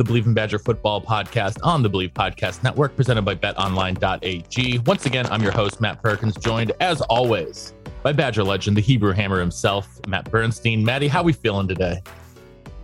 The Bleav in Badger Football podcast on the Bleav Podcast Network, presented by betonline.ag. Once again, I'm your host, Matt Perkins, joined as always by Badger legend, the Hebrew Hammer himself, Matt Bernstein. Matty, how we feeling today?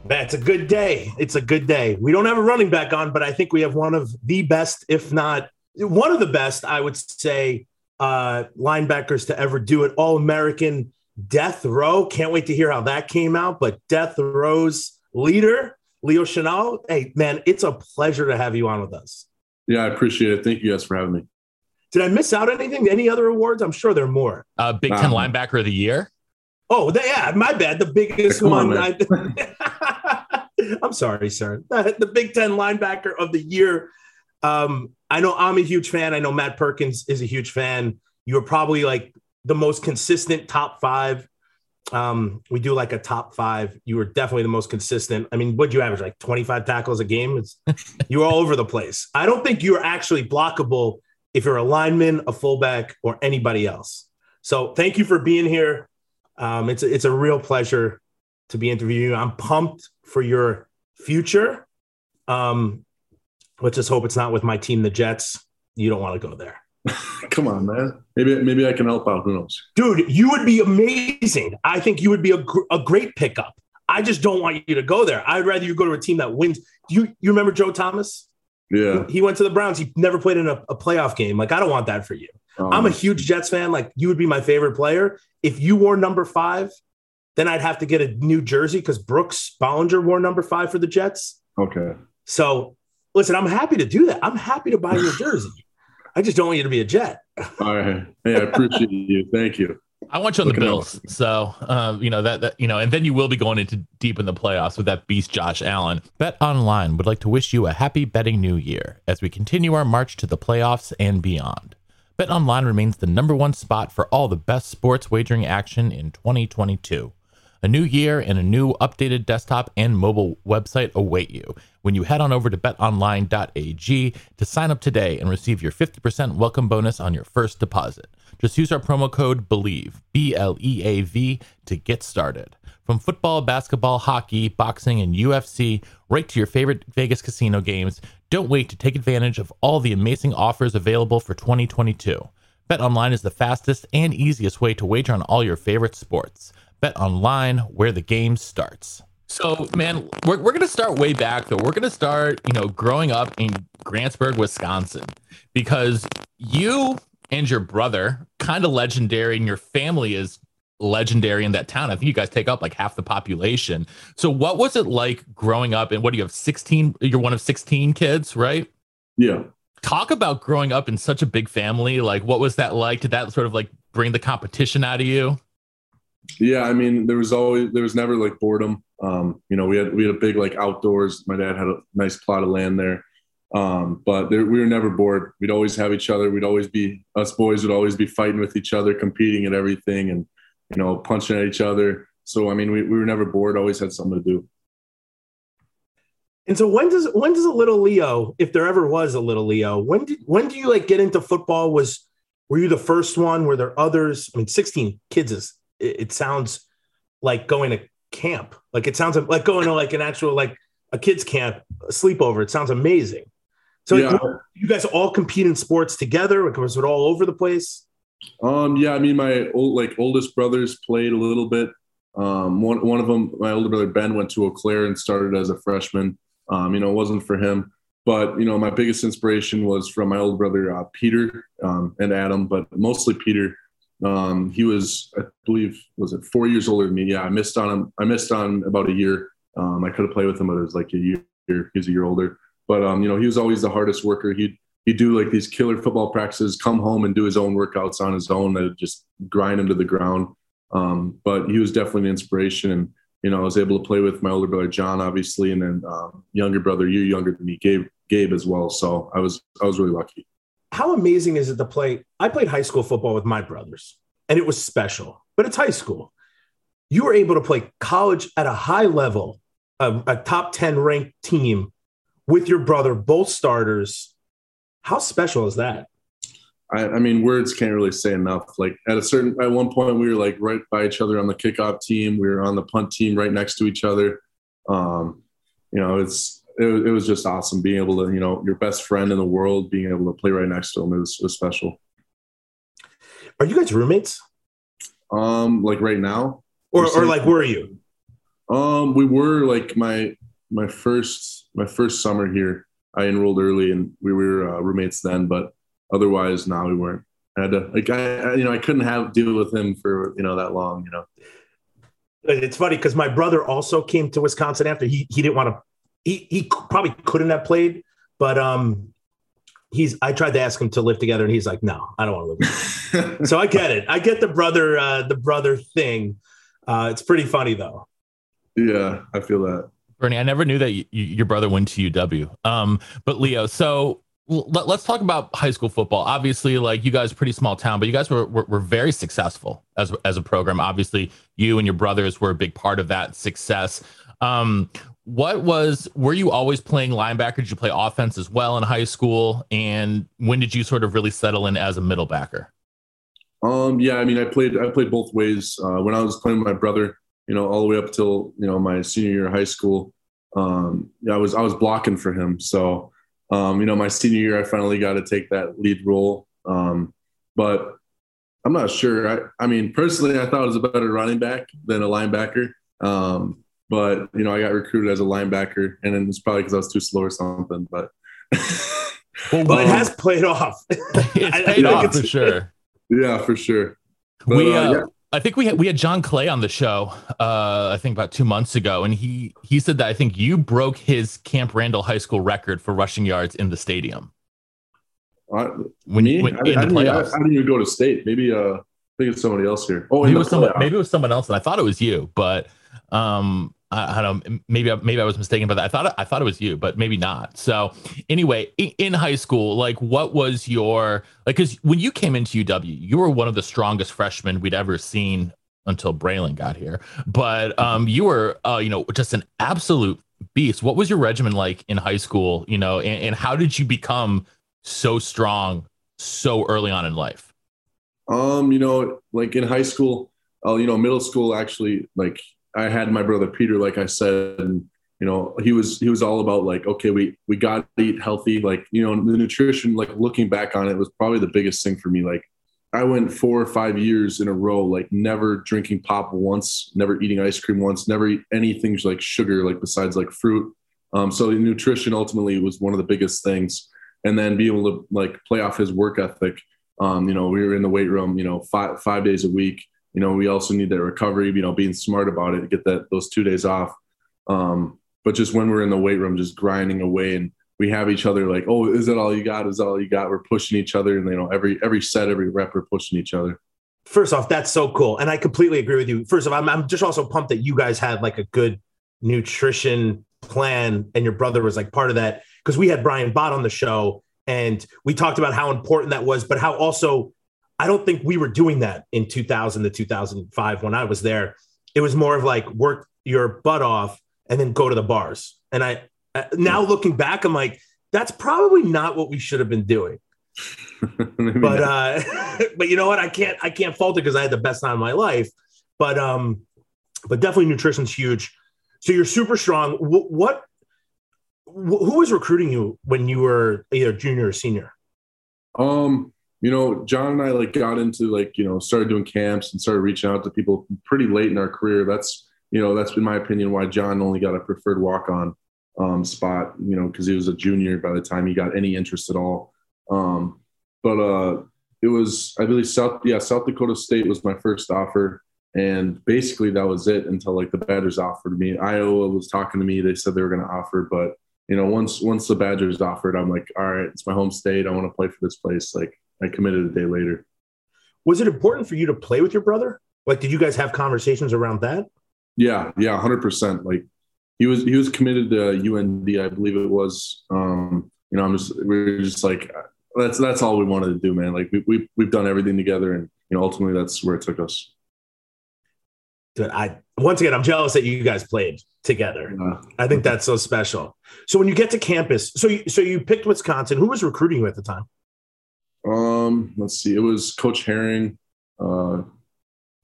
That's a good day. It's a good day. We don't have a running back on, but I think we have one of the best, if not one of the best, I would say, uh, linebackers to ever do it. All American death row. Can't wait to hear how that came out. But death row's leader, Leo Chenal, Hey, man, it's a pleasure to have you on with us. Yeah, I appreciate it. Thank you guys for having me. Did I miss out anything? Any other awards? I'm sure there are more. Uh, Big Ten Wow. linebacker of the year. Oh, they, yeah, my bad. The biggest Come one. man. I, am sorry, sir. The Big Ten linebacker of the year. Um, I know I'm a huge fan. I know Matt Perkins is a huge fan. You're probably like the most consistent top five. Um, we do like a top five. You were definitely the most consistent. I mean, what'd you average? Like 25 tackles a game? It's you were all over the place. I don't think you're actually blockable if you're a lineman, a fullback, or anybody else. So thank you for being here. Um, it's a, it's a real pleasure to be interviewing you. I'm pumped for your future. Um, let's just hope it's not with my team, the Jets. You don't want to go there, Come on, man. Maybe maybe I can help out. Who knows? dude. You would be amazing. I think you would be a, gr- a great pickup. I just don't want you to go there. I'd rather you go to a team that wins. Do you you remember Joe Thomas? Yeah. He went to the Browns. He never played in a, a playoff game. Like I don't want that for you. Um, I'm a huge Jets fan. Like you would be my favorite player. If you wore number five, then I'd have to get a new jersey because Brooks Bollinger wore number five for the Jets. okay. So listen, I'm happy to do that. I'm happy to buy your jersey. I just don't want you to be a Jet. All right. Hey, I appreciate you. Thank you. I want you on the Looking out. Bills. So, uh, you know, that, that, you know, and then you will be going into deep in the playoffs with that beast, Josh Allen. Bet Online would like to wish you a happy betting new year as we continue our march to the playoffs and beyond. Bet Online remains the number one spot for all the best sports wagering action in 2022. A new year and a new updated desktop and mobile website await you when you head on over to betonline.ag to sign up today and receive your 50% welcome bonus on your first deposit. Just use our promo code BLEAV, B L E A V, to get started. From football, basketball, hockey, boxing, and UFC, right to your favorite Vegas casino games, don't wait to take advantage of all the amazing offers available for 2022. BetOnline is the fastest and easiest way to wager on all your favorite sports. Bet online where the game starts. So, man, we're, we're going to start way back, though. We're going to start, you know, growing up in Grantsburg, Wisconsin, because you and your brother, kind of legendary, and your family is legendary in that town. I think you guys take up like half the population. So, what was it like growing up? And what do you have? 16? You're one of 16 kids, right? Yeah. talk about growing up in such a big family like what was that like did that sort of like bring the competition out of you Yeah. I mean, there was always there was never like boredom. Um, you know, we had we had a big like outdoors. My dad had a nice plot of land there. Um, but there, we were never bored. We'd always have each other. We'd always be us boys would always be fighting with each other, competing at everything, and you know, punching at each other. So I mean, we, we were never bored. Always had something to do. And so when does when does a little Leo, if there ever was a little Leo, when did when do you like get into football? Was were you the first one? Were there others? I mean, 16 kids is it, it sounds like going to camp. Like it sounds like going to like an actual like a kids camp, a sleepover. It sounds amazing. So Yeah. you, you guys all compete in sports together? Like, was it all over the place? Um, yeah, I mean, my old like oldest brothers played a little bit. Um, one one of them, my older brother Ben, went to Eau Claire and started as a freshman. Um, you know, it wasn't for him, but you know, my biggest inspiration was from my older brother uh, Peter um, and Adam, but mostly Peter. Um, he was, I believe, was it four years older than me? Yeah, I missed on him. I missed on about a year. Um, I could have played with him, but it was like a year. He's a year older, but um, you know, he was always the hardest worker. He'd he'd do like these killer football practices, come home and do his own workouts on his own, that just grind him to the ground. Um, but he was definitely an inspiration, and you know, I was able to play with my older brother John, obviously, and then um, younger brother, you younger than me, Gabe, Gabe as well. So I was I was really lucky. How amazing is it to play? I played high school football with my brothers, and it was special. But it's high school. You were able to play college at a high level, a, a top ten ranked team with your brother, both starters. How special is that? I, I, mean, words can't really say enough. Like at a certain, at one point, we were like right by each other on the kickoff team. We were on the punt team right next to each other. Um, you know, it's it, it, was just awesome being able to, you know, your best friend in the world being able to play right next to him. It was, it was special. Are you guys roommates? Um, like right now, or or like were you? Um, we were like my my first my first summer here. I enrolled early and we were uh, roommates then, but Otherwise, now we weren't. I had to like I you know I couldn't have deal with him for you know that long. You know. It's funny because my brother also came to Wisconsin after he he didn't want to. He he probably couldn't have played, but um, he's I tried to ask him to live together and he's like, no, I don't want to live. so I get it. I get the brother uh, the brother thing. Uh, it's pretty funny though. Yeah, I feel that. Bernie, I never knew that your brother went to UW. Um, but Leo, so let, us talk about high school football. Obviously, like you guys, pretty small town, but you guys were, were, were very successful as as a program. Obviously, you and your brothers were a big part of that success. Um, what was were you always playing linebacker? Did you play offense as well in high school? And when did you sort of really settle in as a middle backer? Um, yeah, I mean, I played I played both ways. Uh, when I was playing with my brother, you know, all the way up till you know my senior year of high school, um, I was I was blocking for him. So um, you know, my senior year, I finally got to take that lead role. Um, but I'm not sure. I, I mean, personally, I thought I was a better running back than a linebacker. Um, but you know, I got recruited as a linebacker, and then it's probably because I was too slow or something. But well, well, it has played off. it's paid off for sure. Yeah, for sure. But, we uh, uh, yeah. I think we had, we had John Clay on the show. Uh, I think about two months ago, and he he said that I think you broke his Camp Randall High School record for rushing yards in the stadium. Uh, when, me? When, I, in I, the playoffs. I, I, didn't even go to state. Maybe uh, I think it's somebody else here. Oh, maybe it was someone. Maybe it was someone else, and I thought it was you. But um, I, don't know. Maybe maybe I was mistaken about that. I thought I thought it was you, but maybe not. So anyway, in, in high school, like, what was your like? Because when you came into UW, you were one of the strongest freshmen we'd ever seen until Braelon got here. But um, you were, uh, you know, just an absolute beast. What was your regimen like in high school? You know, and, and how did you become so strong so early on in life? Um, you know, like in high school, uh, you know, middle school, actually, like I had my brother Peter, like I said, and you know, he was he was all about like, okay, we we got to eat healthy. Like, you know, the nutrition, like looking back on it, was probably the biggest thing for me. Like, I went four or five years in a row, like never drinking pop once, never eating ice cream once, never eat anything like sugar, like besides like fruit. Um, so nutrition ultimately was one of the biggest things. And then being able to like play off his work ethic. Um, you know, we were in the weight room, you know, five five days a week you know, we also need that recovery, you know, being smart about it, get that those two days off. Um, but just when we're in the weight room, just grinding away and we have each other like, oh, is that all you got? Is that all you got? We're pushing each other, and you know, every every set, every rep, we're pushing each other. First off, that's so cool, and I completely agree with you. First of all, I'm, I'm just also pumped that you guys had like a good nutrition plan, and your brother was like part of that because we had Brian Bott on the show, and we talked about how important that was, but how also I don't think we were doing that in 2000 to 2005 when I was there. It was more of like work your butt off and then go to the bars. And I now looking back, I'm like, that's probably not what we should have been doing. but uh, but you know what? I can't I can't fault it because I had the best time of my life. But um, but definitely nutrition's huge. So you're super strong. what, what who was recruiting you when you were either junior or senior? Um, you know, John and I like got into like, you know, started doing camps and started reaching out to people pretty late in our career. That's, you know, that's in my opinion why John only got a preferred walk on um, spot, you know, because he was a junior by the time he got any interest at all. Um, but uh, it was, I believe, South, yeah, South Dakota State was my first offer. And basically that was it until like the Badgers offered me. Iowa was talking to me. They said they were going to offer, but you know, once once the Badgers offered, I'm like, all right, it's my home state. I want to play for this place. Like I committed a day later. Was it important for you to play with your brother? Like, did you guys have conversations around that? Yeah, yeah, hundred percent. Like he was he was committed to UND, I believe it was. Um, you know, I'm just we are just like that's that's all we wanted to do, man. Like we we we've done everything together, and you know, ultimately that's where it took us. I once again, I'm jealous that you guys played together. Yeah. I think that's so special. So when you get to campus, so you, so you picked Wisconsin. Who was recruiting you at the time? Um, let's see. It was Coach Haering. Uh,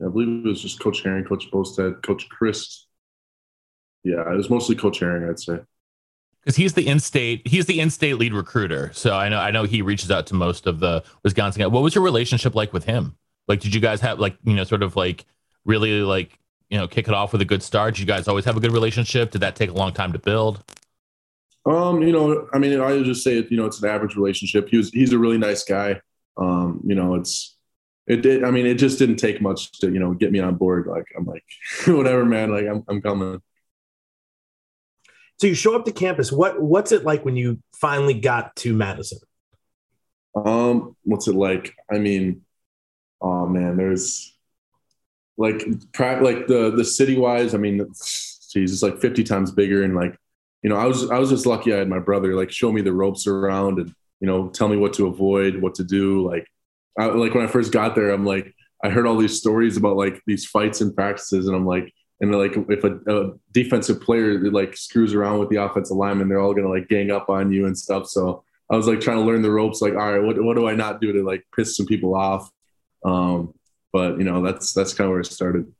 I believe it was just Coach Haering, Coach Bostad, Coach Chris. Yeah, it was mostly Coach Haering, I'd say. Because he's the in-state, he's the in-state lead recruiter. So I know, I know he reaches out to most of the Wisconsin guys. What was your relationship like with him? Like, did you guys have like, you know, sort of like really like, you know, kick it off with a good start? Did you guys always have a good relationship? Did that take a long time to build? Um, you know, I mean, I just say, it, you know, it's an average relationship. He was, he's a really nice guy. Um, you know, it's, it did. I mean, it just didn't take much to, you know, get me on board. Like, I'm like, whatever, man. Like, I'm, I'm coming. So you show up to campus. What, what's it like when you finally got to Madison? Um, what's it like? I mean, oh man, there's like, like the the city wise. I mean, geez, it's like 50 times bigger, and like you know, I was I was just lucky I had my brother like show me the ropes around and you know tell me what to avoid, what to do. Like, I, like when I first got there, I'm like I heard all these stories about like these fights and practices, and I'm like, and like if a, a defensive player like screws around with the offensive lineman, they're all gonna like gang up on you and stuff. So I was like trying to learn the ropes. Like, all right, what what do I not do to like piss some people off? Um, but you know, that's that's kind of where it started.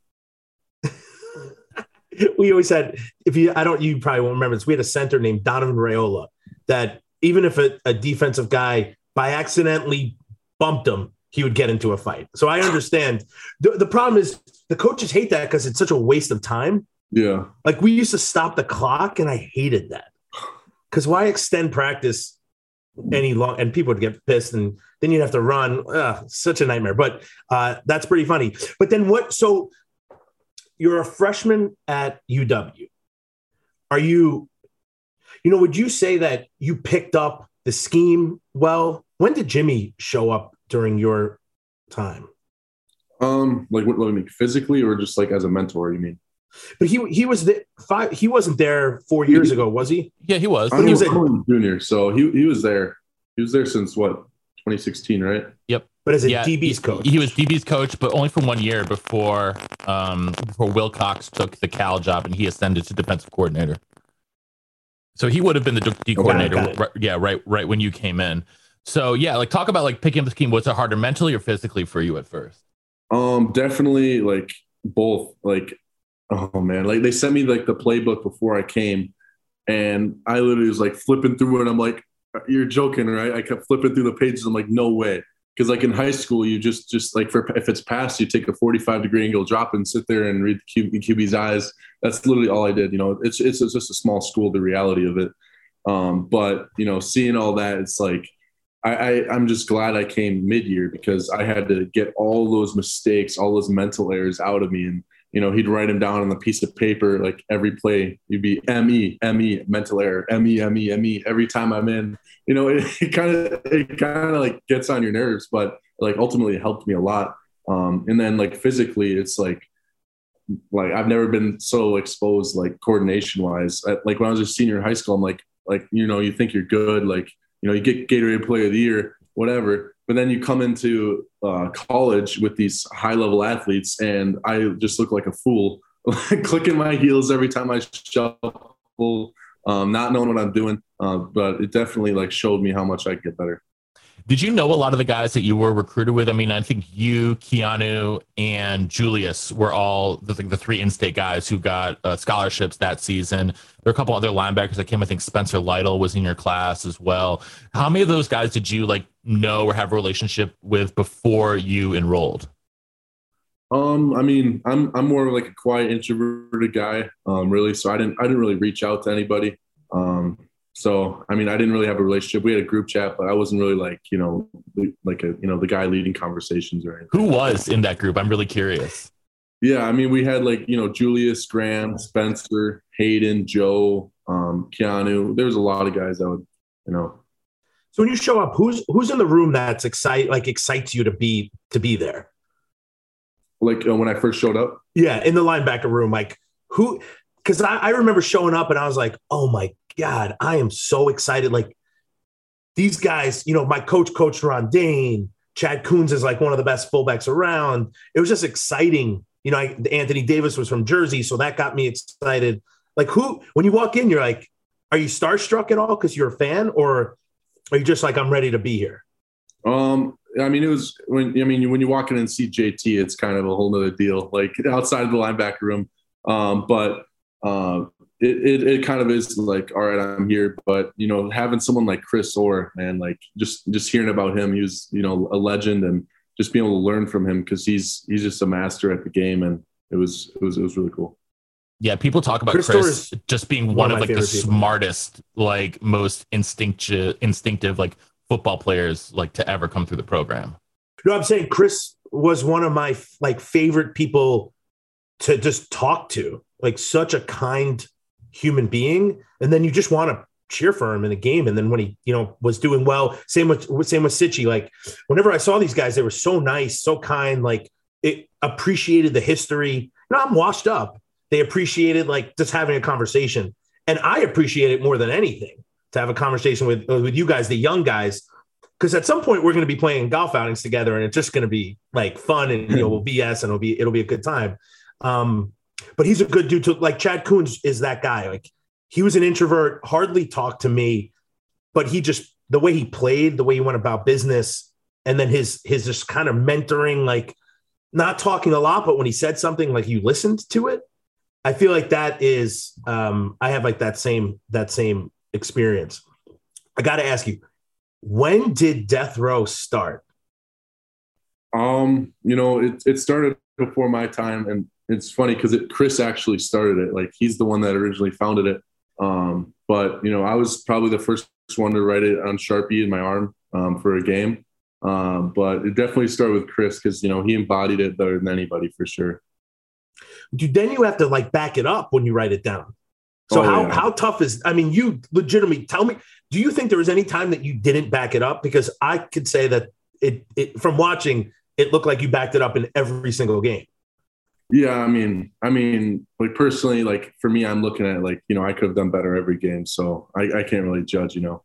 we always had if you I don't you probably won't remember this. We had a center named Donovan Raiola that even if a, a defensive guy by accidentally bumped him, he would get into a fight. So I understand. The, the problem is the coaches hate that because it's such a waste of time. Yeah. Like we used to stop the clock and I hated that. Because why extend practice any long and people would get pissed and then you'd have to run. Ugh, such a nightmare. But uh, that's pretty funny. But then what so you're a freshman at UW. Are you, you know, would you say that you picked up the scheme well? When did Jimmy show up during your time? Um, like what, what I mean, physically or just like as a mentor? You mean? But he he was the five. He wasn't there four years ago, was he? Yeah, he was. he was a junior, so he he was there. He was there since what 2016, right? Yep but as a yeah, DB's coach. He was DB's coach, but only for one year before um, before Wilcox took the Cal job and he ascended to defensive coordinator. So he would have been the D coordinator, right, yeah, right, right when you came in. So yeah, like talk about like picking up the scheme. Was it harder, mentally or physically, for you at first? Um, definitely like both. Like, oh man, like they sent me like the playbook before I came, and I literally was like flipping through it. I'm like, you're joking, right? I kept flipping through the pages. I'm like, no way. Because like in high school you just just like for if it's passed you take a 45 degree angle drop and sit there and read the QB, QB's eyes. That's literally all i did you know? It's, it's it's just a small school the reality of it. Um, but you know seeing all that it's like I, I i'm just glad i came mid-year because i had to get all those mistakes all those mental errors out of me. And you know, he'd write them down on a piece of paper, like every play, you'd be ME, ME, mental error, ME, ME, ME, every time I'm in, you know, it kind of, it kind of like gets on your nerves, but like ultimately it helped me a lot. Um, and then like physically, it's like, like I've never been so exposed, like coordination wise. Like when I was a senior in high school, I'm like, like, you know, you think you're good, like, you know, you get Gatorade player of the year, whatever but then you come into uh, college with these high level athletes, and I just look like a fool, clicking my heels every time I shuffle, um, not knowing what I'm doing. Uh, but it definitely like showed me how much I could get better. Did you know a lot of the guys that you were recruited with? I mean, I think you, Keeanu, and Julius were all the, the three in-state guys who got uh, scholarships that season. There are a couple other linebackers that came. I think Spencer Lytle was in your class as well. How many of those guys did you like know or have a relationship with before you enrolled? Um, I mean, I'm I'm more like a quiet, introverted guy, um, really. So I didn't I didn't really reach out to anybody. Um, so, I mean, I didn't really have a relationship. We had a group chat, but I wasn't really like, you know, like a, you know, the guy leading conversations or anything. Who was in that group? I'm really curious. Yeah. I mean, we had like, you know, Julius, Graham, Spencer, Hayden, Joe, um, Keeanu. There's a lot of guys that would, you know. So when you show up, who's, who's in the room that's excite, like excites you to be, to be there? Like uh, when I first showed up? Yeah. In the linebacker room, like who, cause I, I remember showing up and I was like, oh my God, I am so excited. Like these guys, you know, my coach, Coach Ron Dayne. Chad Kuhns is like one of the best fullbacks around. It was just exciting. You know, I, Anthony Davis was from Jersey, so that got me excited. Like, who, when you walk in, you're like, are you starstruck at all because you're a fan, or are you just like, I'm ready to be here? Um, I mean, it was when I mean when you walk in and see JT, it's kind of a whole nother deal. Like outside of the linebacker room, um, but uh, it, it, it, kind of is like, all right, I'm here. But you know, having someone like Chris Orr, man, like just just hearing about him, he was you know a legend, and just being able to learn from him because he's he's just a master at the game, and it was it was it was really cool. Yeah, people talk about Chris, Chris just being one, one of, of like the people. smartest, like most instinctive, instinctive like football players like to ever come through the program. No, I'm saying Chris was one of my like favorite people to just talk to. Like such a kind human being, and then you just want to cheer for him in a game. And then when he, you know, was doing well, same with same with Sitchy. Like whenever I saw these guys, they were so nice, so kind. Like it appreciated the history. You know, I'm washed up. They appreciated like just having a conversation, and I appreciate it more than anything to have a conversation with with you guys, the young guys. Because at some point we're going to be playing golf outings together, and it's just going to be like fun, and you know we'll BS, and it'll be it'll be a good time. Um, but he's a good dude to like Chad Kuhns is that guy. Like he was an introvert, hardly talked to me, but he just the way he played, the way he went about business, and then his his just kind of mentoring, like not talking a lot, but when he said something, like you listened to it. I feel like that is um I have like that same that same experience. I got to ask you, when did Death Row start? Um, you know, it it started before my time, and it's funny because it Chris actually started it. Like he's the one that originally founded it. Um, but you know, I was probably the first one to write it on Sharpie in my arm um, for a game. Um, but it definitely started with Chris because you know he embodied it better than anybody for sure. Do then you have to like back it up when you write it down? So oh, how yeah. how tough is? I mean, you legitimately tell me. Do you think there was any time that you didn't back it up? Because I could say that it, it from watching, it looked like you backed it up in every single game. Yeah, I mean, I mean, like personally, like for me, I'm looking at like you know I could have done better every game, so I, I can't really judge, you know.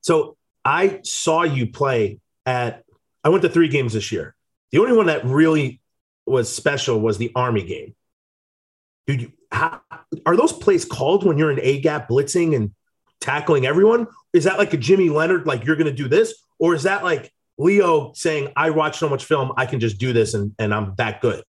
So I saw you play at. I went to three games this year. The only one that really was special was the Army game. Dude, how, are those plays called when you're in A gap blitzing and tackling everyone? Is that like a Jimmy Leonhard, like you're going to do this, or is that like Leo saying, "I watch so much film, I can just do this and and I'm that good"?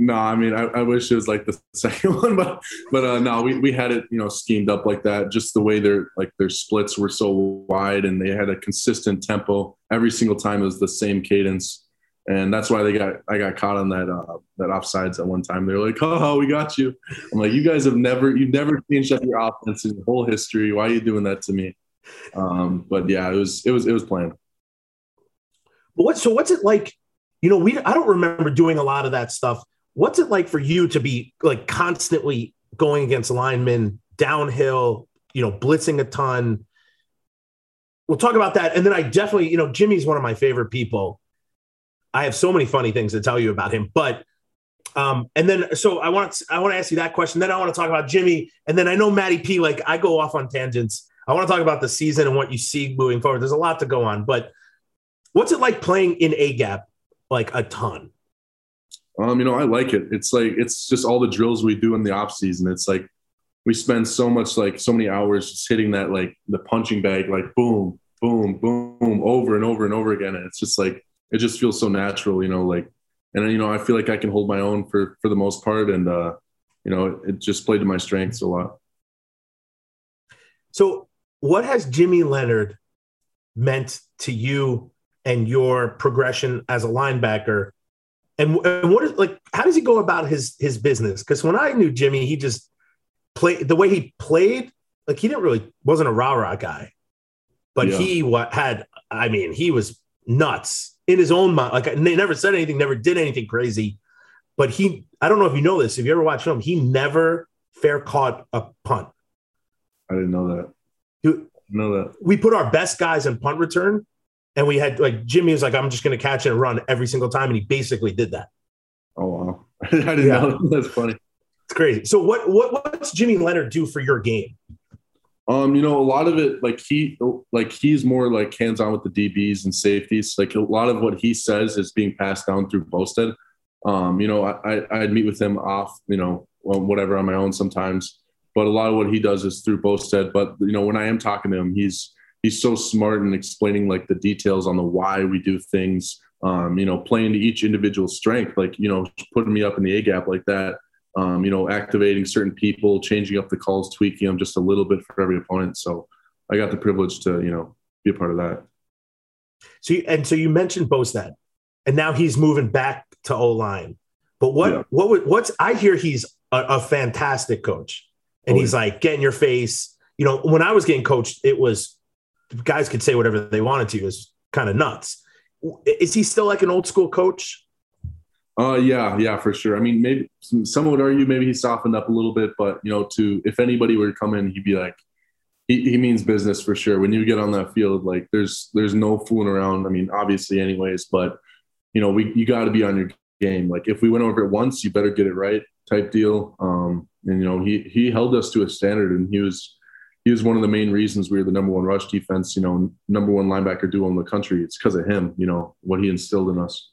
No, I mean, I, I, wish it was like the second one, but but uh, no, we, we had it, you know, schemed up like that. Just the way their like their splits were so wide, and they had a consistent tempo every single time. It was the same cadence, and that's why they got I got caught on that uh, that offsides at one time. They're like, "Oh, we got you." I'm like, "You guys have never you've never changed up your offense in your whole history. Why are you doing that to me?" Um, but yeah, it was it was it was planned. But what so? What's it like? You know, we I don't remember doing a lot of that stuff What's it like for you to be like constantly going against linemen downhill, you know, blitzing a ton? We'll talk about that. And then I definitely, you know, Jimmy's one of my favorite people. I have so many funny things to tell you about him, but um, and then so I want I want to ask you that question. Then I want to talk about Jimmy, and then I know Maddie P. Like I go off on tangents. I want to talk about the season and what you see moving forward. There's a lot to go on, but what's it like playing in a gap like a ton? Um, you know, I like it. It's like it's just all the drills we do in the off season. It's like we spend so much like so many hours just hitting that like the punching bag, like boom, boom, boom, over and over and over again. And it's just like it just feels so natural, you know, like and you know, I feel like I can hold my own for for the most part. And uh, you know, it just played to my strengths a lot. So what has Jimmy Leonhard meant to you and your progression as a linebacker? And, and what is like how does he go about his his business? Because when I knew Jimmy, he just played the way he played, like he didn't really wasn't a rah-rah guy. But Yeah. he what had I mean, he was nuts in his own mind. Like they never said anything, never did anything crazy. But he, I don't know if you know this, if you ever watch film, he never fair caught a punt. I didn't know that. Dude, I didn't know that. we put our best guys in punt return, and we had like Jimmy was like, I'm just going to catch it and run every single time, and he basically did that. Oh wow. I didn't Yeah. know. That's funny. It's crazy. So what what what's Jimmy Leonhard do for your game? Um, you know, a lot of it, like he, like he's more like hands-on with the DBs and safeties. Like a lot of what he says is being passed down through Bostad. Um, you know, I, I I'd meet with him off, you know, well, whatever on my own sometimes, but a lot of what he does is through Bostad. But you know, when I am talking to him, he's he's so smart in explaining like the details on the why we do things. Um, you know, playing to each individual strength, like you know, putting me up in the A gap like that um, you know, activating certain people, changing up the calls, tweaking them just a little bit for every opponent. So I got the privilege to, you know, be a part of that. So you, and so you mentioned Bostad, and now he's moving back to O line. But what Yeah. what would what's I hear he's a, a fantastic coach, and Oh, he's like get in your face. You know, when I was getting coached, it was guys could say whatever they wanted to. Was kind of nuts. Is he still like an old school coach? Uh, yeah, yeah, for sure. I mean, maybe some, some would argue maybe he softened up a little bit, but you know, to if anybody were to come in, he'd be like, he, he means business for sure. When you get on that field, like there's there's no fooling around. I mean, obviously, anyways, but you know, we you got to be on your game. Like if we went over it once, you better get it right, type deal. Um, and you know, he he held us to a standard, and he was he was one of the main reasons we were the number one rush defense. You know, number one linebacker duo in the country. It's because of him. You know what he instilled in us.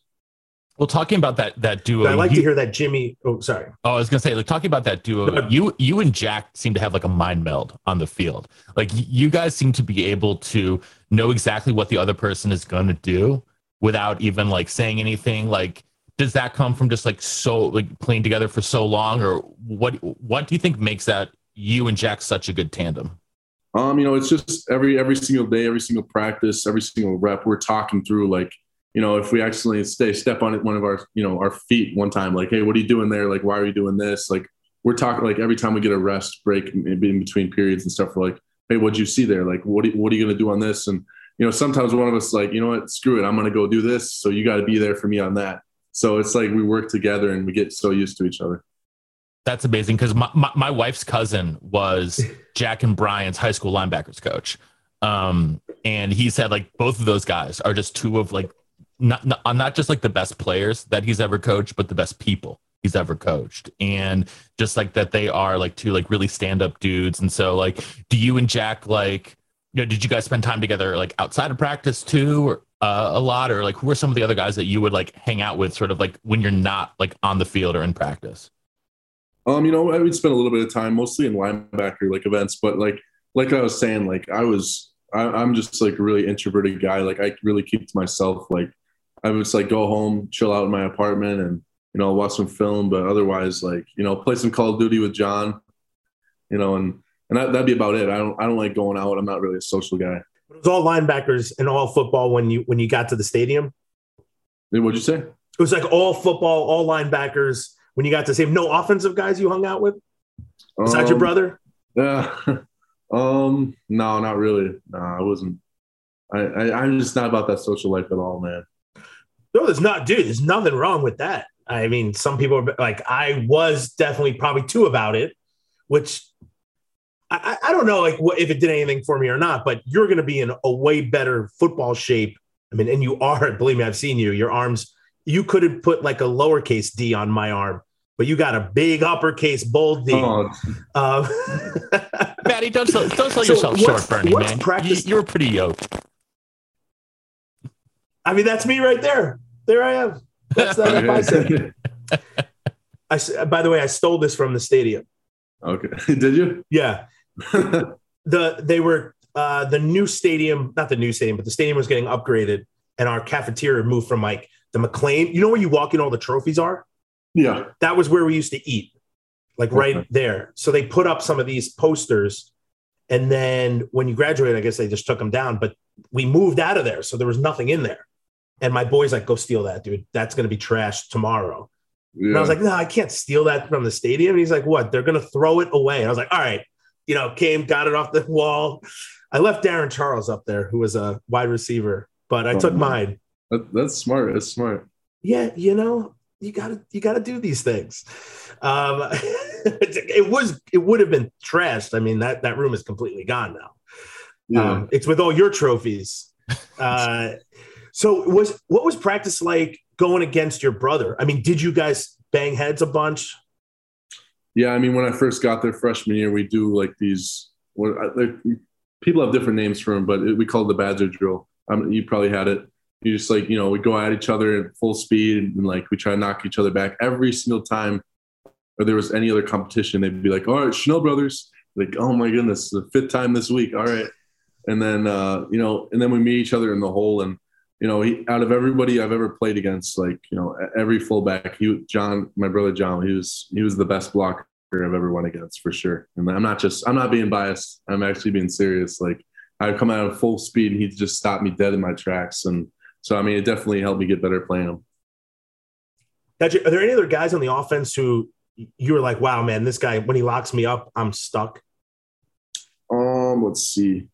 Well, talking about that that duo, I like you- to hear that Jimmy. Oh, sorry. Oh, I was gonna say, like talking about that duo, you you and Jack seem to have like a mind meld on the field. Like you guys seem to be able to know exactly what the other person is gonna do without even like saying anything. Like, does that come from just like so like playing together for so long, or what? What do you think makes that you and Jack such a good tandem? Um, you know, it's just every every single day, every single practice, every single rep, we're talking through like, you know, if we accidentally stay step on one of our, you know, our feet one time, like, hey, what are you doing there? Like, why are you doing this? Like, we're talking like every time we get a rest break in between periods and stuff, we're like, hey, what'd you see there? Like, what are, what are you gonna do on this? And you know, sometimes one of us like, you know what, screw it, I'm gonna go do this. So you got to be there for me on that. So it's like we work together and we get so used to each other. That's amazing because my, my, my wife's cousin was Jack and Brian's high school linebackers coach. Um, and he said like both of those guys are just two of like not, not not just like the best players that he's ever coached, but the best people he's ever coached. And just like that they are like two like really stand up dudes. And so like do you and Jack like you know, did you guys spend time together like outside of practice too or uh, a lot or like who are some of the other guys that you would like hang out with sort of like when you're not like on the field or in practice? Um, you know, I would spend a little bit of time mostly in linebacker like events, but like like I was saying, like I was I, I'm just like a really introverted guy. Like I really keep to myself. Like I would just like go home, chill out in my apartment and you know, watch some film, but otherwise like, you know, play some Call of Duty with John, you know, and and that, that'd be about it. I don't I don't like going out. I'm not really a social guy. It was all linebackers and all football when you when you got to the stadium. What'd you say? It was like all football, all linebackers. When you got to save no offensive guys you hung out with besides your Um, brother. Yeah. um, no, not really. No, I wasn't. I, I I'm just not about that social life at all, man. No, there's not, dude. There's nothing wrong with that. I mean, some people are like, I was definitely probably too about it, which I, I I don't know, like what if it did anything for me or not. But you're going to be in a way better football shape. I mean, and you are. Believe me, I've seen you. Your arms. You could have put like a lowercase d on my arm, but you got a big uppercase bold D. Oh, Um, Maddie, don't sell, don't sell So yourself short, Bernie, what's man. practice- You, you were pretty yoked. I mean, that's me right there. There I am. That's that bicep. okay. I, s- by the way, I stole this from the stadium. okay. Did you? Yeah, the they were uh, the new stadium, not the new stadium, but the stadium was getting upgraded, and our cafeteria moved from like the McClain. You know where you walk in, all the trophies are. Yeah. That was where we used to eat, like right Okay. there. So they put up some of these posters, and then when you graduated, I guess they just took them down. But we moved out of there, so there was nothing in there. And my boy's like, "Go steal that, dude. That's going to be trashed tomorrow." Yeah. And I was like, no, I can't steal that from the stadium. And he's like, what? They're going to throw it away. And I was like, all right, you know, came, got it off the wall. I left Darrin Charles up there, who was a wide receiver, but I Oh, took man. mine. That, that's smart. That's smart. Yeah, you know, you gotta you gotta do these things. Um, it was it would have been trashed. I mean, that that room is completely gone now. Yeah. Um, it's with all your trophies. Uh, so was what was practice like going against your brother? I mean, did you guys bang heads a bunch? Yeah, I mean, when I first got there freshman year, we do like these. What like, people have different names for them, but it, we call it the Badger drill. Um, you probably had it. You just like you know we go at each other at full speed and like we try to knock each other back every single time. Or there was any other competition, they'd be like, "All right, Chenal brothers." Like, oh my goodness, the fifth time this week. All right, and then uh, you know, and then we meet each other in the hole and you know, he, out of everybody I've ever played against, like you know, every fullback, he John, my brother John, he was he was the best blocker I've ever won against for sure. And I'm not just I'm not being biased. I'm actually being serious. Like I'd come out of full speed, and he'd just stop me dead in my tracks. And so I mean, it definitely helped me get better playing him. Got Are there any other guys on the offense who you were like, wow, man, this guy, when he locks me up, I'm stuck? Um, let's see.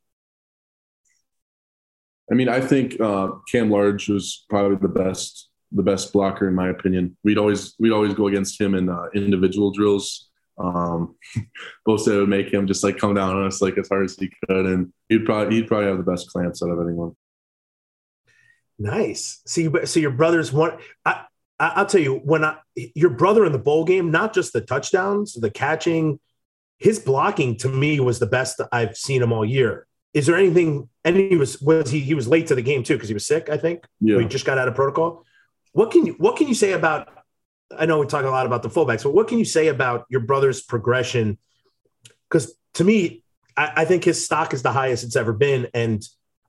I mean, I think uh, Cam Large was probably the best, the best blocker in my opinion. We'd always we'd always go against him in uh, individual drills. Um, Bostad would make him just like come down on us like as hard as he could, and he'd probably he'd probably have the best clamps out of anyone. Nice. See, but so your brother's one. I, I, I'll tell you when I your brother in the bowl game, not just the touchdowns, the catching, his blocking to me was the best I've seen him all year. Is there anything? And he was was he he was late to the game too because he was sick. I think Yeah. we just got out of protocol. What can you what can you say about? I know we talk a lot about the fullbacks, but what can you say about your brother's progression? Because to me, I, I think his stock is the highest it's ever been, and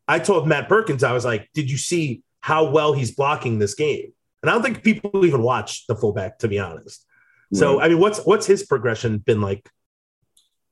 I told Matt Perkins, I was like, did you see how well he's blocking this game? And I don't think people even watch the fullback, to be honest. So, I mean, what's what's his progression been like?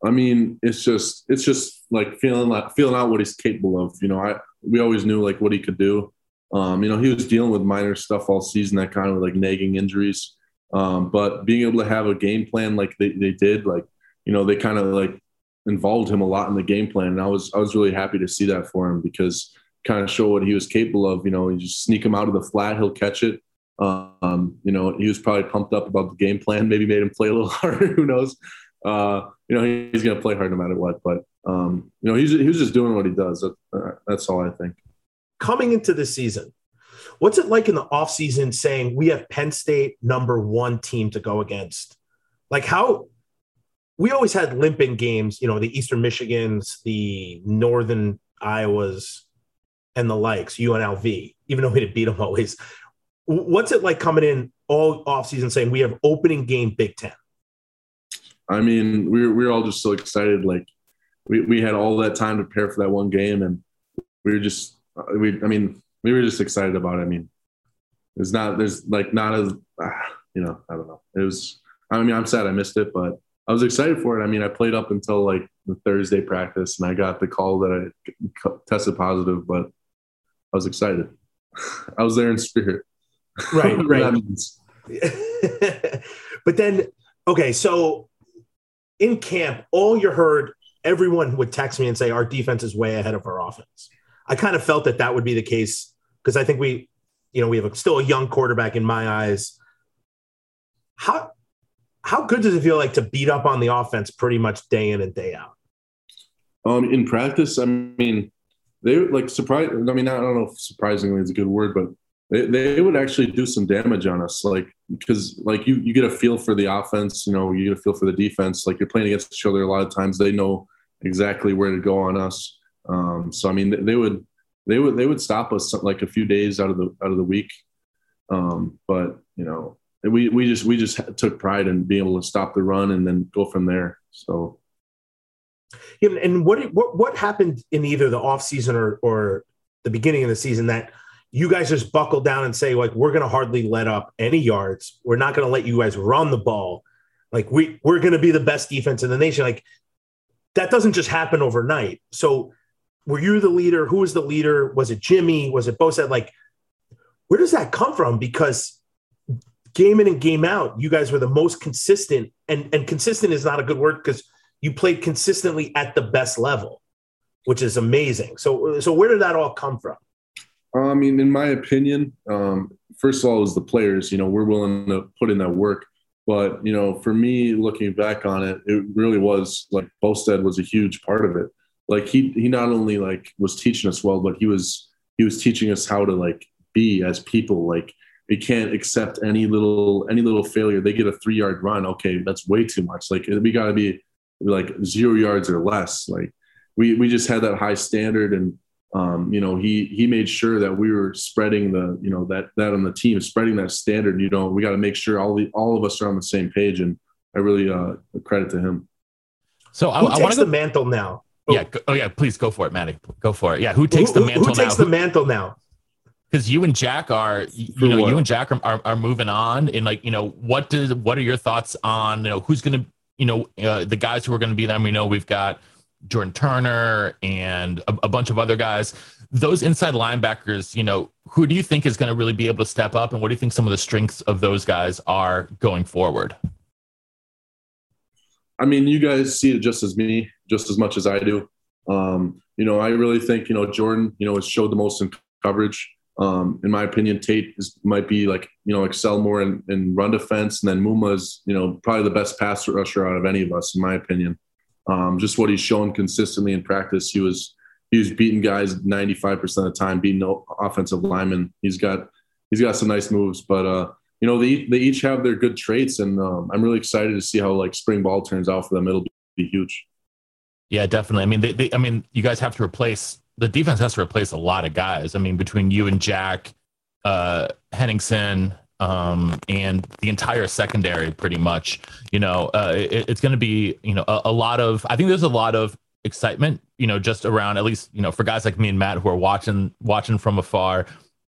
I mean, it's just it's just like feeling like feeling out what he's capable of. You know, I we always knew like what he could do. Um, you know, he was dealing with minor stuff all season that kind of like nagging injuries. Um, but being able to have a game plan like they, they did, like, you know, they kind of like involved him a lot in the game plan. And I was I was really happy to see that for him because kind of show what he was capable of. You know, you just sneak him out of the flat, he'll catch it. Um, you know, he was probably pumped up about the game plan, maybe made him play a little harder. Who knows? Uh, you know, he's going to play hard no matter what. But um, you know, he's he was just doing what he does. Uh, that's all I think. Coming into the season, what's it like in the offseason saying we have Penn State number one team to go against? Like how we always had limping games, you know, the Eastern Michigans, the Northern Iowas, and the likes, UNLV, even though we didn't beat them always. What's it like coming in all offseason saying we have opening game Big Ten? I mean, we were, we were all just so excited. Like we, we had all that time to prepare for that one game, and we were just we. I mean, we were just excited about it. I mean, there's not there's like not as ah, you know I don't know. It was. I mean, I'm sad I missed it, but I was excited for it. I mean, I played up until like the Thursday practice, and I got the call that I tested positive, but I was excited. I was there in spirit. Right, right. but then, okay, so in camp, all you heard, everyone would text me and say, Our defense is way ahead of our offense. I kind of felt that that would be the case because I think we, you know, we have a, still a young quarterback in my eyes. How, how good does it feel like to beat up on the offense pretty much day in and day out? Um, in practice, I mean, they like surprise. I mean, I don't know if surprisingly is a good word, but they, they would actually do some damage on us, like because like you you get a feel for the offense, you know, you get a feel for the defense. Like you're playing against each other a lot of times, they know exactly where to go on us. Um, so I mean, they, they would they would they would stop us like a few days out of the out of the week. Um, but you know, we we just we just took pride in being able to stop the run and then go from there. So and what what what happened in either the offseason or or the beginning of the season that you guys just buckle down and say like we're going to hardly let up any yards. We're not going to let you guys run the ball. Like we we're going to be the best defense in the nation. Like that doesn't just happen overnight. So were you the leader? Who was the leader? Was it Jimmy? Was it Bosa? Like where does that come from? Because game in and game out, you guys were the most consistent, and and consistent is not a good word because you played consistently at the best level, which is amazing. So so where did that all come from? I mean, in my opinion, um, first of all, is the players. You know, we're willing to put in that work. But you know, for me, looking back on it, it really was like Bostad was a huge part of it. Like he he not only like was teaching us well, but he was he was teaching us how to like be as people. Like we can't accept any little any little failure. They get a three yard run. Okay, that's way too much. Like we got to be like zero yards or less. Like we we just had that high standard and um, you know, he he made sure that we were spreading the, you know, that that on the team, spreading that standard. You know, we got to make sure all the all of us are on the same page, and I really uh, credit to him. So I, Who I takes want to the mantle now? Yeah. Go, oh yeah. Please go for it, Maddie. Go for it. Yeah. Who takes who, the mantle who takes now? the mantle now? because you and Jack are you know you and Jack are, are, are moving on and like you know what does what are your thoughts on you know who's gonna you know uh, the guys who are gonna be there we know we've got Jordan Turner and a, a bunch of other guys those inside linebackers you know who do you think is gonna really be able to step up and what do you think some of the strengths of those guys are going forward I mean, you guys see it just as me, just as much as I do. Um, you know, I really think you know Jordan, you know, has showed the most in coverage. Um, in my opinion, Tate is might be like you know excel more in, in run defense, and then Muma is you know probably the best pass rusher out of any of us, in my opinion. Um, just what he's shown consistently in practice, he was he was beating guys ninety five percent of the time, beating offensive linemen. He's got he's got some nice moves, but uh, you know they they each have their good traits, and um, I'm really excited to see how like spring ball turns out for them. It'll be huge. yeah definitely I mean they, they I mean you guys have to replace the defense has to replace a lot of guys. I mean between you and Jack uh Henningsen um, and the entire secondary pretty much you know uh, it, it's going to be you know a, a lot of i think there's a lot of excitement you know just around at least you know for guys like me and matt who are watching watching from afar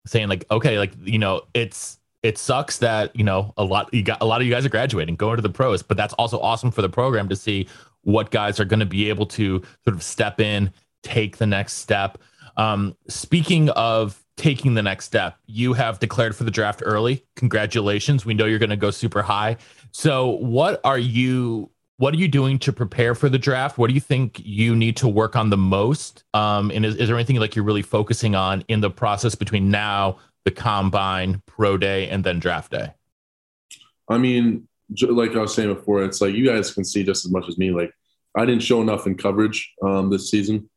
saying like okay like you know it's it sucks that you know a lot you got a lot of you guys are graduating going to the pros. But that's also awesome for the program to see what guys are going to be able to sort of step in take the next step um, speaking of taking the next step, you have declared for the draft early. Congratulations. We know you're going to go super high. So, what are you what are you doing to prepare for the draft? What do you think you need to work on the most? Um, and is, is there anything like you're really focusing on in the process between now, the combine, pro day, and then draft day? I mean, like I was saying before, it's like you guys can see just as much as me. Like I didn't show enough in coverage um, this season.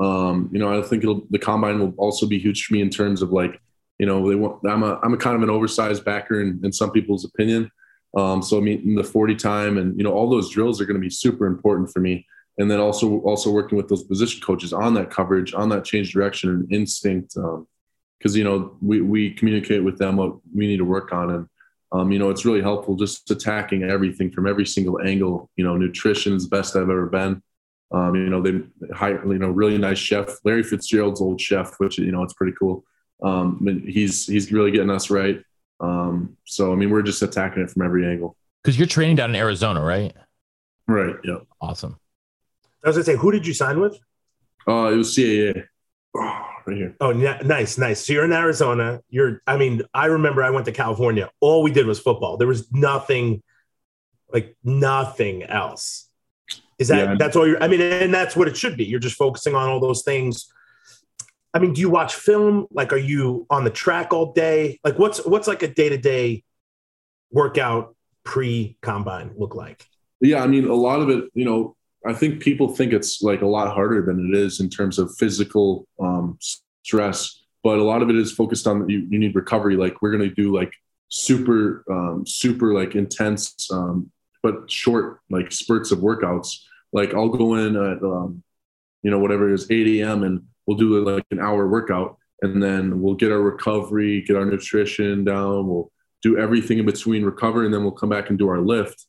Um, you know, I think the combine will also be huge for me in terms of like, you know, they want. I'm a I'm a kind of an oversized backer in, in some people's opinion. Um, so I mean, the 40 time and you know all those drills are going to be super important for me. And then also also working with those position coaches on that coverage, on that change direction and instinct, because you know we we communicate with them what we need to work on and um, you know, it's really helpful just attacking everything from every single angle. You know, nutrition is the best I've ever been. Um, you know, they hire, you know, really nice chef, Larry Fitzgerald's old chef, which, you know, it's pretty cool. Um, but he's, he's really getting us right. Um, so, I mean, we're just attacking it from every angle. Because you're training down in Arizona, right? Right. Yeah. Awesome. I was gonna say, who did you sign with? Uh, it was CAA oh, right here. Oh, n- nice, nice. So you're in Arizona. You're, I mean, I remember I went to California. All we did was football. There was nothing, like nothing else. Is that Yeah. that's all you're? I mean, and that's what it should be. You're just focusing on all those things. I mean, do you watch film? Like, are you on the track all day? Like, what's what's like a day to day workout pre combine look like? Yeah, I mean, a lot of it, you know, I think people think it's like a lot harder than it is in terms of physical um, stress, but a lot of it is focused on you, you need recovery. Like we're going to do like super, um, super like intense, um, but short like spurts of workouts. Like I'll go in at, um, you know, whatever it is, 8 a.m. and we'll do like an hour workout. And then we'll get our recovery, get our nutrition down. We'll do everything in between recover and then we'll come back and do our lift.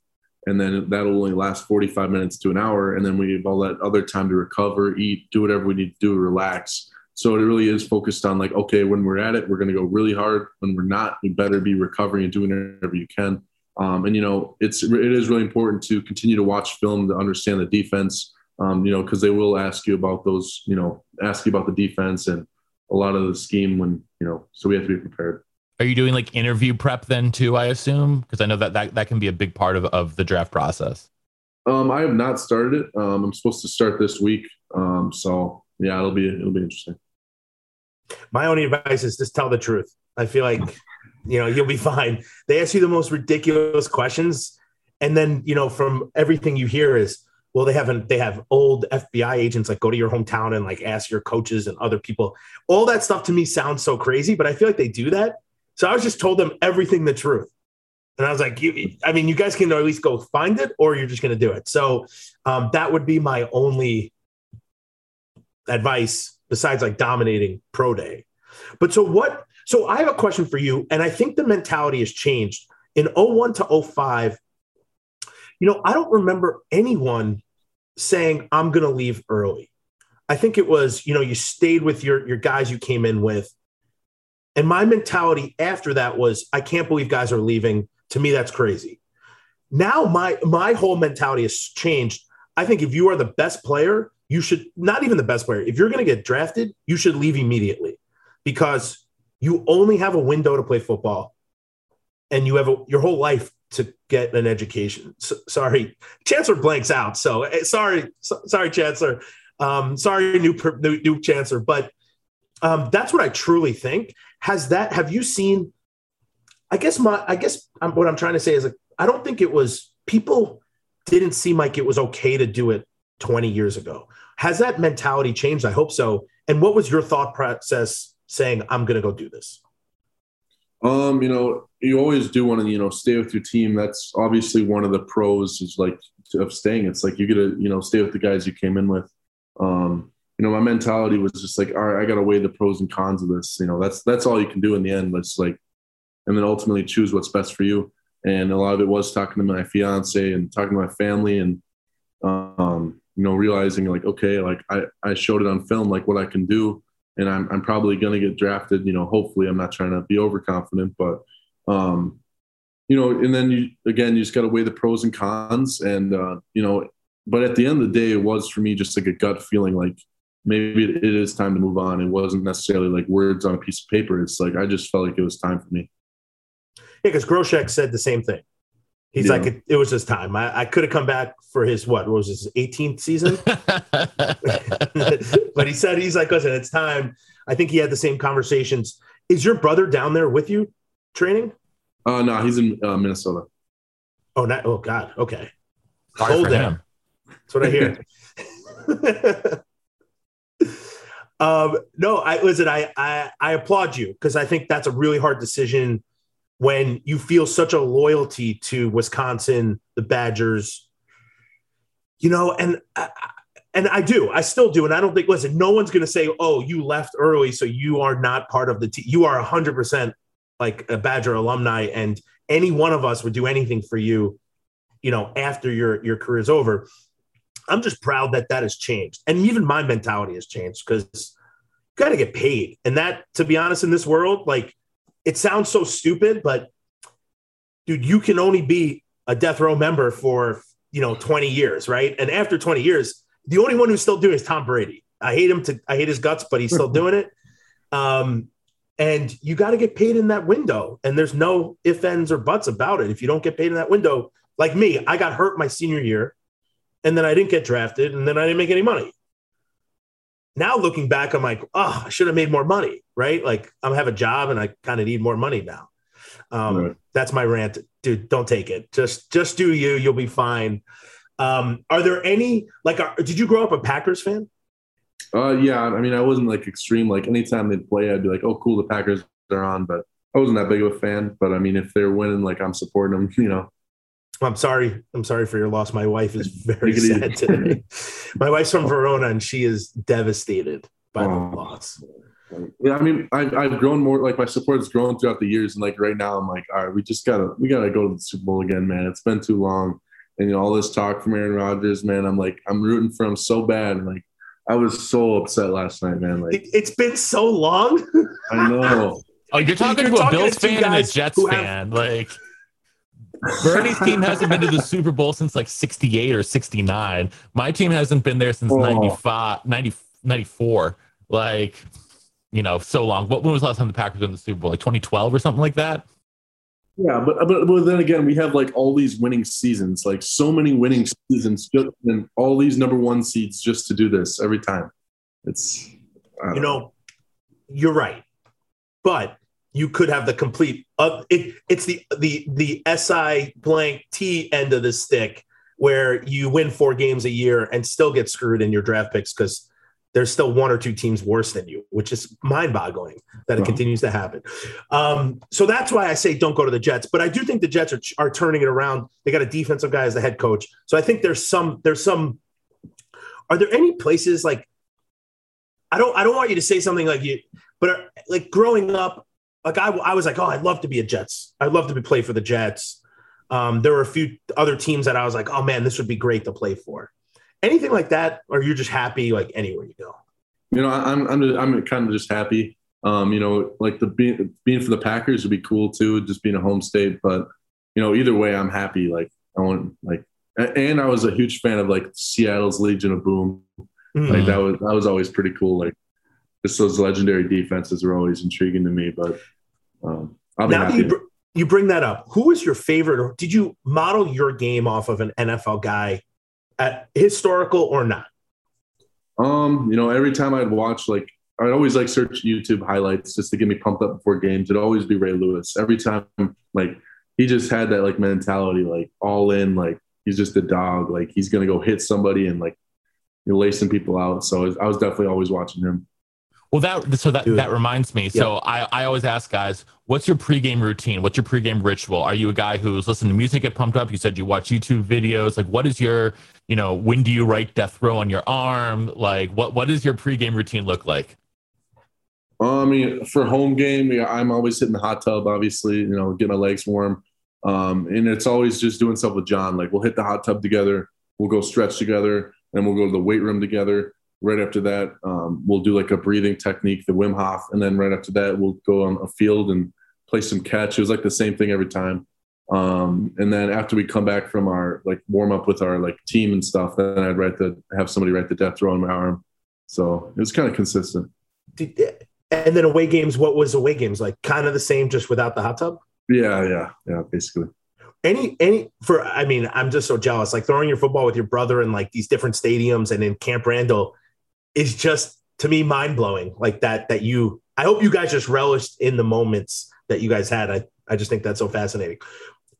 And then that'll only last 45 minutes to an hour. And then we have all that other time to recover eat do whatever we need to do relax. So it really is focused on like okay when we're at it we're going to go really hard. When we're not we better be recovering and doing whatever you can um, and you know it's it is really important to continue to watch film to understand the defense um, you know because they will ask you about those you know ask you about the defense and a lot of the scheme when you know so we have to be prepared Are you doing like interview prep then too? I assume because I know that, that that can be a big part of, of the draft process. um, i have not started it um, i'm supposed to start this week um, so yeah it'll be it'll be interesting My only advice is just tell the truth. I feel like, you know, you'll be fine. They ask you the most ridiculous questions. And then, you know, from everything you hear is, well, they haven't, they have old FBI agents like go to your hometown and like ask your coaches and other people. All that stuff to me sounds so crazy, but I feel like they do that. So I was just told them everything the truth. And I was like, you, I mean, you guys can at least go find it or you're just going to do it. So um, that would be my only advice besides like dominating pro day. But so what? So I have a question for you. And I think the mentality has changed in 01 to 05. You know, I don't remember anyone saying, I'm going to leave early. I think it was, you know, you stayed with your, your guys you came in with. And my mentality after that was, I can't believe guys are leaving. To me, that's crazy. Now my my whole mentality has changed. I think if you are the best player, you should not even the best player. If you're going to get drafted, you should leave immediately because you only have a window to play football and you have a, your whole life to get an education. So, sorry, Chancellor blanks out. So eh, sorry, so, sorry, Chancellor. Um, sorry, new, new new Chancellor. But um, that's what I truly think. Has that? Have you seen? I guess my. I guess um, what I'm trying to say is like I don't think it was people didn't seem like it was okay to do it 20 years ago. Has that mentality changed? I hope so. And what was your thought process saying, I'm going to go do this? Um, you know, you always do want to, you know, stay with your team. That's obviously one of the pros is like of staying. It's like you get to, you know, stay with the guys you came in with. Um, you know, my mentality was just like, all right, I got to weigh the pros and cons of this. You know, that's that's all you can do in the end. It's like, and then ultimately choose what's best for you. And a lot of it was talking to my fiance and talking to my family and, um, you know, realizing like, okay, like I, I showed it on film, like what I can do. And I'm, I'm probably going to get drafted, you know, hopefully I'm not trying to be overconfident, but, um, you know, and then you, again, you just got to weigh the pros and cons and, uh, you know, but at the end of the day, it was for me just like a gut feeling, like maybe it, is time to move on. It wasn't necessarily like words on a piece of paper. It's like, I just felt like it was time for me. Yeah, because Groshek said the same thing. He's Yeah. like, it, it was his time. I, I could have come back for his what, what was his 18th season? but he said he's like, listen, it's time. I think he had the same conversations. Is your brother down there with you training? Uh, no, he's in uh, Minnesota. Oh, not, oh God. Okay. Sorry Hold for him. That's what I hear. um, no, I listen. I I, I applaud you because I think that's a really hard decision when you feel such a loyalty to Wisconsin, the Badgers. You know, and I, and I do. I still do, and I don't think. Listen, no one's going to say, "Oh, you left early, so you are not part of the team." You are hundred percent like a Badger alumni, and any one of us would do anything for you. You know, after your your career is over. I'm just proud that that has changed. And even my mentality has changed because you got to get paid. And that, to be honest, in this world, like it sounds so stupid, but dude, you can only be a death row member for, you know, 20 years, right? And after 20 years, the only one who's still doing it is Tom Brady. I hate him to, I hate his guts, but he's still doing it. Um, and you got to get paid in that window. And there's no if, ends, or buts about it. If you don't get paid in that window, like me, I got hurt my senior year and then I didn't get drafted, and then I didn't make any money. Now looking back, I'm like, oh, I should have made more money, right? Like I'm have a job and I kind of need more money now. Um, Right. That's my rant, dude. Don't take it. Just just do you. You'll be fine. Um, are there any like? Are, did you grow up a Packers fan? Uh, yeah, I mean, I wasn't like extreme. Like anytime they'd play, I'd be like, "Oh, cool, the Packers are on." But I wasn't that big of a fan. But I mean, if they're winning, like I'm supporting them. You know, I'm sorry. I'm sorry for your loss. My wife is very Take it easy. sad today. My wife's from Verona and she is devastated by the Oh. loss. yeah. I mean, I've, I've grown more. Like my support has grown throughout the years, and like right now, I'm like, all right, we just gotta we gotta go to the Super Bowl again, man. It's been too long, and you know, all this talk from Aaron Rodgers, man, I'm like, I'm rooting for him so bad. Like, I was so upset last night, man. Like, It, it's been so long. I know. Oh, you're talking You're to a talking Bills to fan and a guys Jets who have- fan. Like Bernie's team hasn't been to the Super Bowl since like 68 or 69. My team hasn't been there since Oh. 95, 90, 94. Like, you know, so long. What when was the last time the Packers were in the Super Bowl? Like 2012 or something like that? Yeah, but, but but then again, we have like all these winning seasons, like so many winning seasons, just, and all these number one seeds just to do this every time. It's I don't you know, you're right, but you could have the complete. Uh, it, it's the the the si blank t end of the stick where you win four games a year and still get screwed in your draft picks because there's still one or two teams worse than you, which is mind boggling that it Wow. continues to happen. Um, so that's why I say don't go to the Jets. But I do think the Jets are, are turning it around. They got a defensive guy as the head coach. So I think there's some there's some. Are there any places like I don't I don't want you to say something like you, but uh, like growing up, like I, I was like, oh, I'd love to be a Jets. I'd love to be play for the Jets. Um, there were a few other teams that I was like, oh man, this would be great to play for. Anything like that, or you're just happy like anywhere you go. you know, I'm I'm I'm kind of just happy. Um, you know, like the being being for the Packers would be cool too, just being a home state. But you know, either way, I'm happy. Like I want like, and I was a huge fan of like Seattle's Legion of Boom. Mm. Like that was that was always pretty cool. Like just those legendary defenses are always intriguing to me. But um, I'll be now happy. you, br- you bring that up, who was your favorite? Or did you model your game off of an NFL guy, at historical or not? Um, you know, every time I'd watch, like, I'd always like search YouTube highlights just to get me pumped up before games. It'd always be Ray Lewis. Every time, like, he just had that like mentality, like all in, like he's just a dog. Like he's gonna go hit somebody and like you're lacing people out. So I was definitely always watching him. Well, that so that Dude. that reminds me. So I I always ask guys, what's your pregame routine? What's your pregame ritual? Are you a guy who's listening to music, get pumped up? You said you watch YouTube videos. Like, what is your you know when do you write death row on your arm? Like, what what does your pregame routine look like? Uh, I mean, for home game, I'm always hitting the hot tub, obviously, you know, get my legs warm. Um, and it's always just doing stuff with John. Like we'll hit the hot tub together, we'll go stretch together, and we'll go to the weight room together. Right after that, um, we'll do like a breathing technique, the Wim Hof, and then right after that, we'll go on a field and play some catch. It was like the same thing every time. Um, and then after we come back from our like warm up with our like team and stuff, then I'd write the have somebody write the death row on my arm. So it was kind of consistent. Did, and then away games, what was away games like? Kind of the same, just without the hot tub. Yeah, yeah, yeah, basically. any any for i mean i'm just so jealous like throwing your football with your brother in like these different stadiums and in camp randall is just to me mind-blowing like that that you i hope you guys just relished in the moments that you guys had i i just think that's so fascinating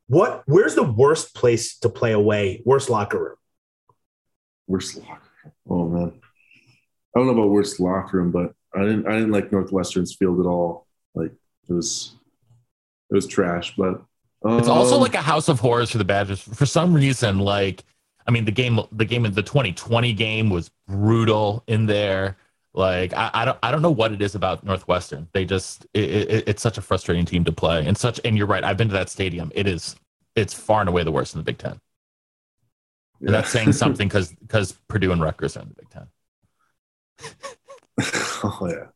what where's the worst place to play away worst locker room Worst locker. Oh man, I don't know about worst locker room, but I didn't. I didn't like Northwestern's field at all. Like it was, it was trash. But It's also um, like a house of horrors for the Badgers. For some reason, like I mean, the game, the game of the 2020 game was brutal in there. Like I, I don't, I don't know what it is about Northwestern. They just, it, it, it's such a frustrating team to play, and such. And you're right. I've been to that stadium. It is, it's far and away the worst in the Big Ten. And that's saying something because because Purdue and Rutgers are in the Big Ten. oh yeah.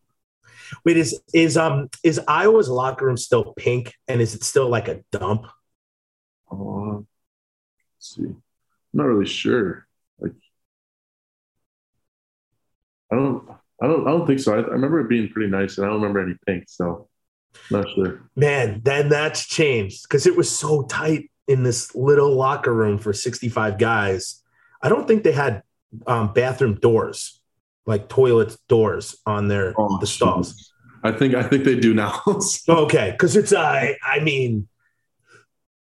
wait is is um is iowa's locker room still pink and is it still like a dump Uh, let's see, I'm not really sure. Like, I don't, I don't, I don't think so. I, I remember it being pretty nice, and I don't remember any pink. So, not sure. man then that's changed because it was so tight in this little locker room for 65 guys i don't think they had um, bathroom doors like toilet doors on their Oh, the stalls jeez. I think, I think they do now. okay because it's i i mean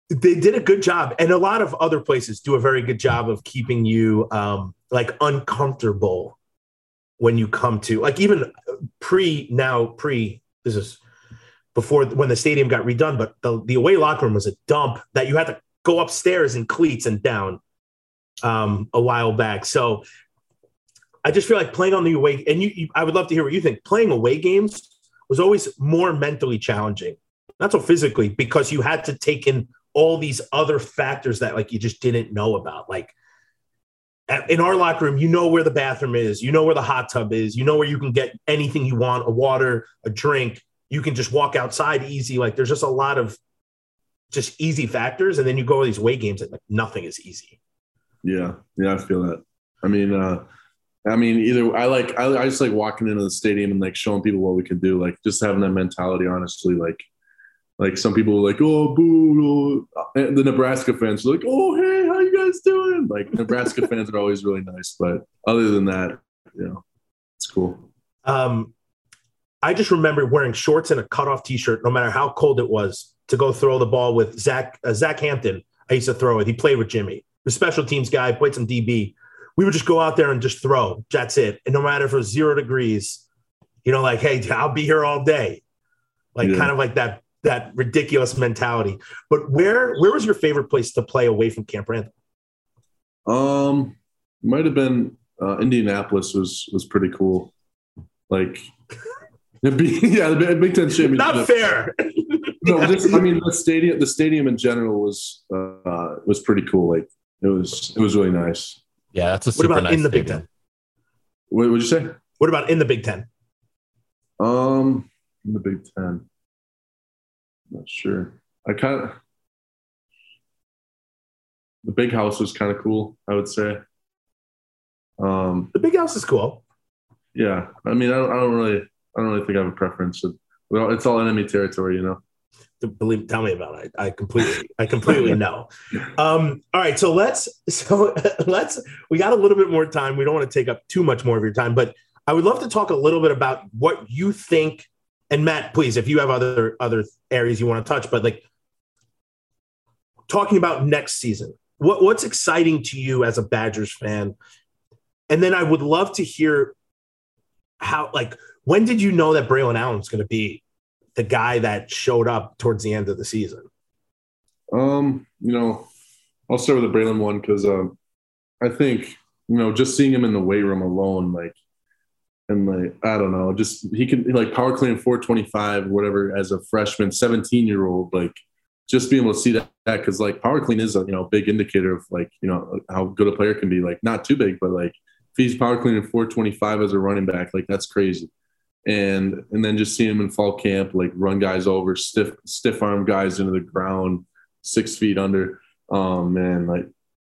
they did a good job and a lot of other places do a very good job of keeping you um like uncomfortable when you come to like even pre now pre this is before when the stadium got redone but the, the away locker room was a dump that you had to go upstairs in cleats and down um a while back. So i just feel like playing on the away and you, you i would love to hear what you think. Playing away games was always more mentally challenging not so physically because you had to take in all these other factors that like you just didn't know about. Like in our locker room, you know where the bathroom is, you know where the hot tub is, you know where you can get anything you want, a water, a drink. You can just walk outside easy. Like there's just a lot of just easy factors. And then you go to these away games and like nothing is easy. Yeah, yeah, I feel that. I mean, uh, I mean, either I like I, I just like walking into the stadium and like showing people what we can do, like just having that mentality. Honestly, like like some people are like, oh, boo, oh. And the Nebraska fans are like, oh, hey, how you guys doing? Like Nebraska fans are always really nice, but other than that, you know, it's cool. Um, I just remember wearing shorts and a cutoff T-shirt, no matter how cold it was, to go throw the ball with Zach uh, Zach Hampton. I used to throw it. He played with Jimmy, the special teams guy, played some DB. We would just go out there and just throw. That's it. And no matter if it was zero degrees, you know, like, hey, I'll be here all day. Like Yeah. kind of like that that ridiculous mentality. But where where was your favorite place to play away from Camp Randall? Um, might have been uh, Indianapolis was was pretty cool. Like, the big, yeah, the Big- Big Ten championship. Not fair. No, just, I mean the stadium. The stadium in general was uh, was pretty cool. Like it was it was really nice. Yeah, that's a What about nice in the Big. Ten? What would you say? What about in the Big Ten? Um, in the Big Ten. Not sure. I kind of the big house was kind of cool. I would say. Um, The Big House is cool. yeah. I mean, I don't, I don't really, I don't really think I have a preference. Well, it's all enemy territory, you know. believe tell me about it i completely i completely know um all right so let's so let's we got a little bit more time we don't want to take up too much more of your time but i would love to talk a little bit about what you think and matt please if you have other other areas you want to touch but like talking about next season what what's exciting to you as a badgers fan and then i would love to hear how like when did you know that Braelon Allen's going to be the guy that showed up towards the end of the season. Um, you know, I'll start with the Braelon one because um, I think you know just seeing him in the weight room alone, like, and like I don't know, just he can like power clean 425 whatever as a freshman, 17 year old, like just being able to see that because like power clean is a you know big indicator of like you know how good a player can be. Like not too big, but like if he's power cleaning 425 as a running back, like that's crazy. And and then just seeing him in fall camp, like run guys over, stiff stiff arm guys into the ground, six feet under. Um, man, like,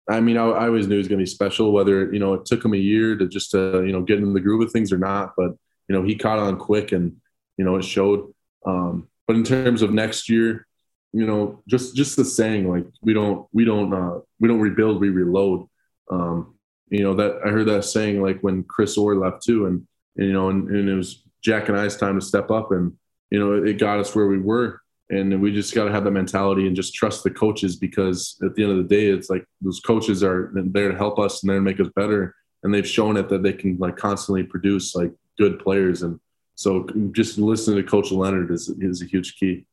I mean, I, I always knew he was going to be special. Whether you know it took him a year to just to, you know get in the groove of things or not, but you know he caught on quick and you know it showed. Um, but in terms of next year, you know, just just the saying like we don't we don't uh, we don't rebuild, we reload. Um, you know that I heard that saying like when Chris Orr left too, and, and you know, and, and it was Jack and I's time to step up, and you know it got us where we were and we just got to have that mentality and just trust the coaches because at the end of the day it's like those coaches are there to help us and there to make us better and they've shown it that they can like constantly produce like good players and so just listening to coach Leonhard is, is a huge key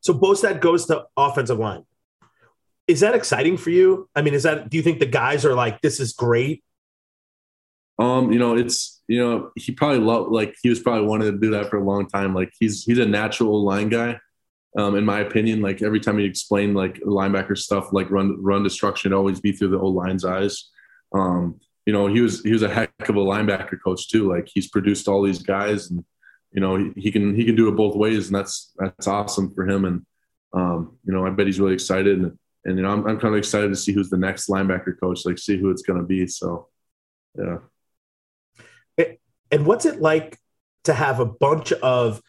So Bostad goes to offensive line. Is that exciting for you? I mean, is that do you think the guys are like, this is great? Um you know it's you know he probably loved like he was probably wanted to do that for a long time like he's he's a natural line guy um, in my opinion, like every time he explained like linebacker stuff, like run run destruction, always be through the old line's eyes. Um, you know, he was he was a heck of a linebacker coach too. Like he's produced all these guys, and you know he, he can he can do it both ways, and that's that's awesome for him. And um, you know, I bet he's really excited, and, and you know, I'm I'm kind of excited to see who's the next linebacker coach, like see who it's going to be. So, yeah. And what's it like to have a bunch of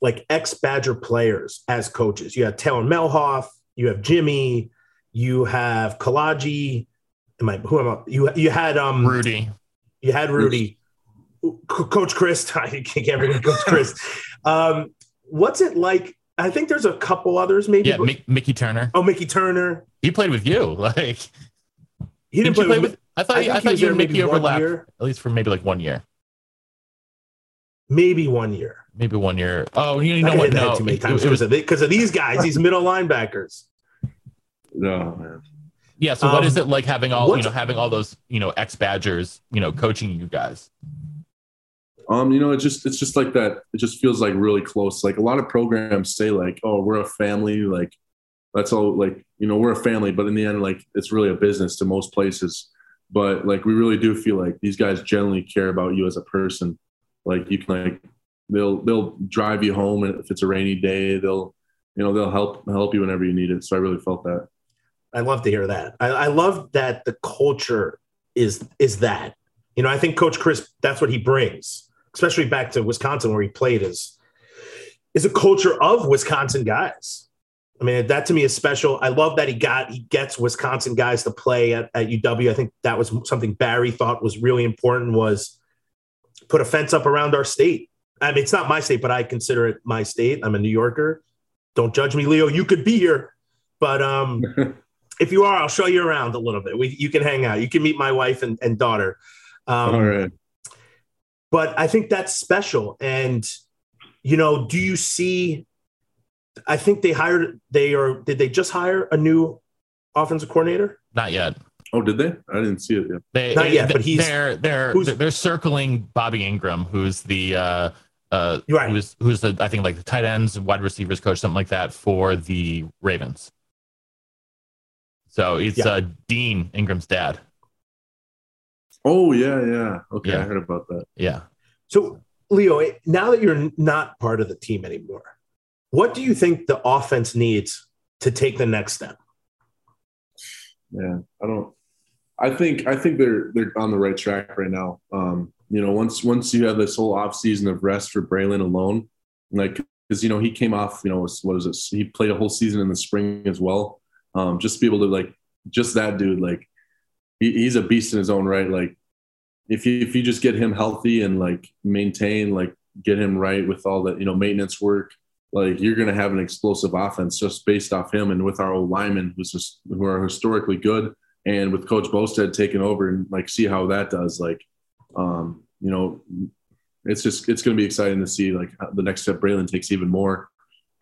like ex Badger players as coaches? You have Taylor Mehlhaff, you have Jimmy, you have Kalaji. Am I who am I? You you had um Rudy. you had Rudy, Co- Coach Chryst. I can't remember Coach Chryst. Um, what's it like? I think there's a couple others maybe. Yeah, Mick, Mickey Turner. oh, Mickey Turner. He played with you. Like, He didn't you play with? I thought, I I, thought you there and maybe Mickey one overlapped year. at least for maybe like one year. maybe one year. Maybe one year. Oh, you, you know I what? No, too many it, times it was because of, of these guys, these middle linebackers. No, man. yeah. So what Um, is it like having all you know having all those you know ex Badgers you know coaching you guys? Um, you know, it just it's just like that. It just feels like really close. Like a lot of programs say, like, "Oh, we're a family." Like, that's all like you know we're a family but in the end like it's really a business to most places but like we really do feel like these guys generally care about you as a person like you can like they'll they'll drive you home and if it's a rainy day they'll you know they'll help help you whenever you need it so i really felt that I love to hear that. I, I love that the culture is is that. You know, I think Coach Chryst that's what he brings, especially back to Wisconsin where he played is is a culture of Wisconsin guys. I mean, that to me is special. I love that he got he gets Wisconsin guys to play at, at UW. I think that was something Barry thought was really important was put a fence up around our state. I mean, it's not my state, but I consider it my state. I'm a New Yorker. Don't judge me, Leo. You could be here, but um, if you are, I'll show you around a little bit. We, you can hang out. You can meet my wife and, and daughter. Um, all right but I think that's special. And you know, do you see? I think they hired. They are. Did they just hire a new offensive coordinator? Not yet. oh did they i didn't see it yet They, Not yet, but he's- they're they're who's- they're circling Bobby Engram, who's the uh uh Right. who's who's the I think like the tight ends, wide receivers coach, something like that for the Ravens. So it's Yeah. uh Dean Engram's dad. oh yeah yeah okay Yeah. i heard about that Yeah. So, Leo, now that you're not part of the team anymore, what do you think the offense needs to take the next step? Yeah, I don't. I think I think they're they're on the right track right now. Um, you know, once once you have this whole off season of rest for Braelon alone, like because you know he came off, you know, what was it? He played a whole season in the spring as well. Um, just to be able to like just that dude, like he, he's a beast in his own right. Like if you if you just get him healthy and like maintain, like get him right with all the you know maintenance work, like you're going to have an explosive offense just based off him and with our old linemen who's just who are historically good and with coach Bostad taking over and like see how that does like um you know it's just it's going to be exciting to see like the next step Braelon takes even more.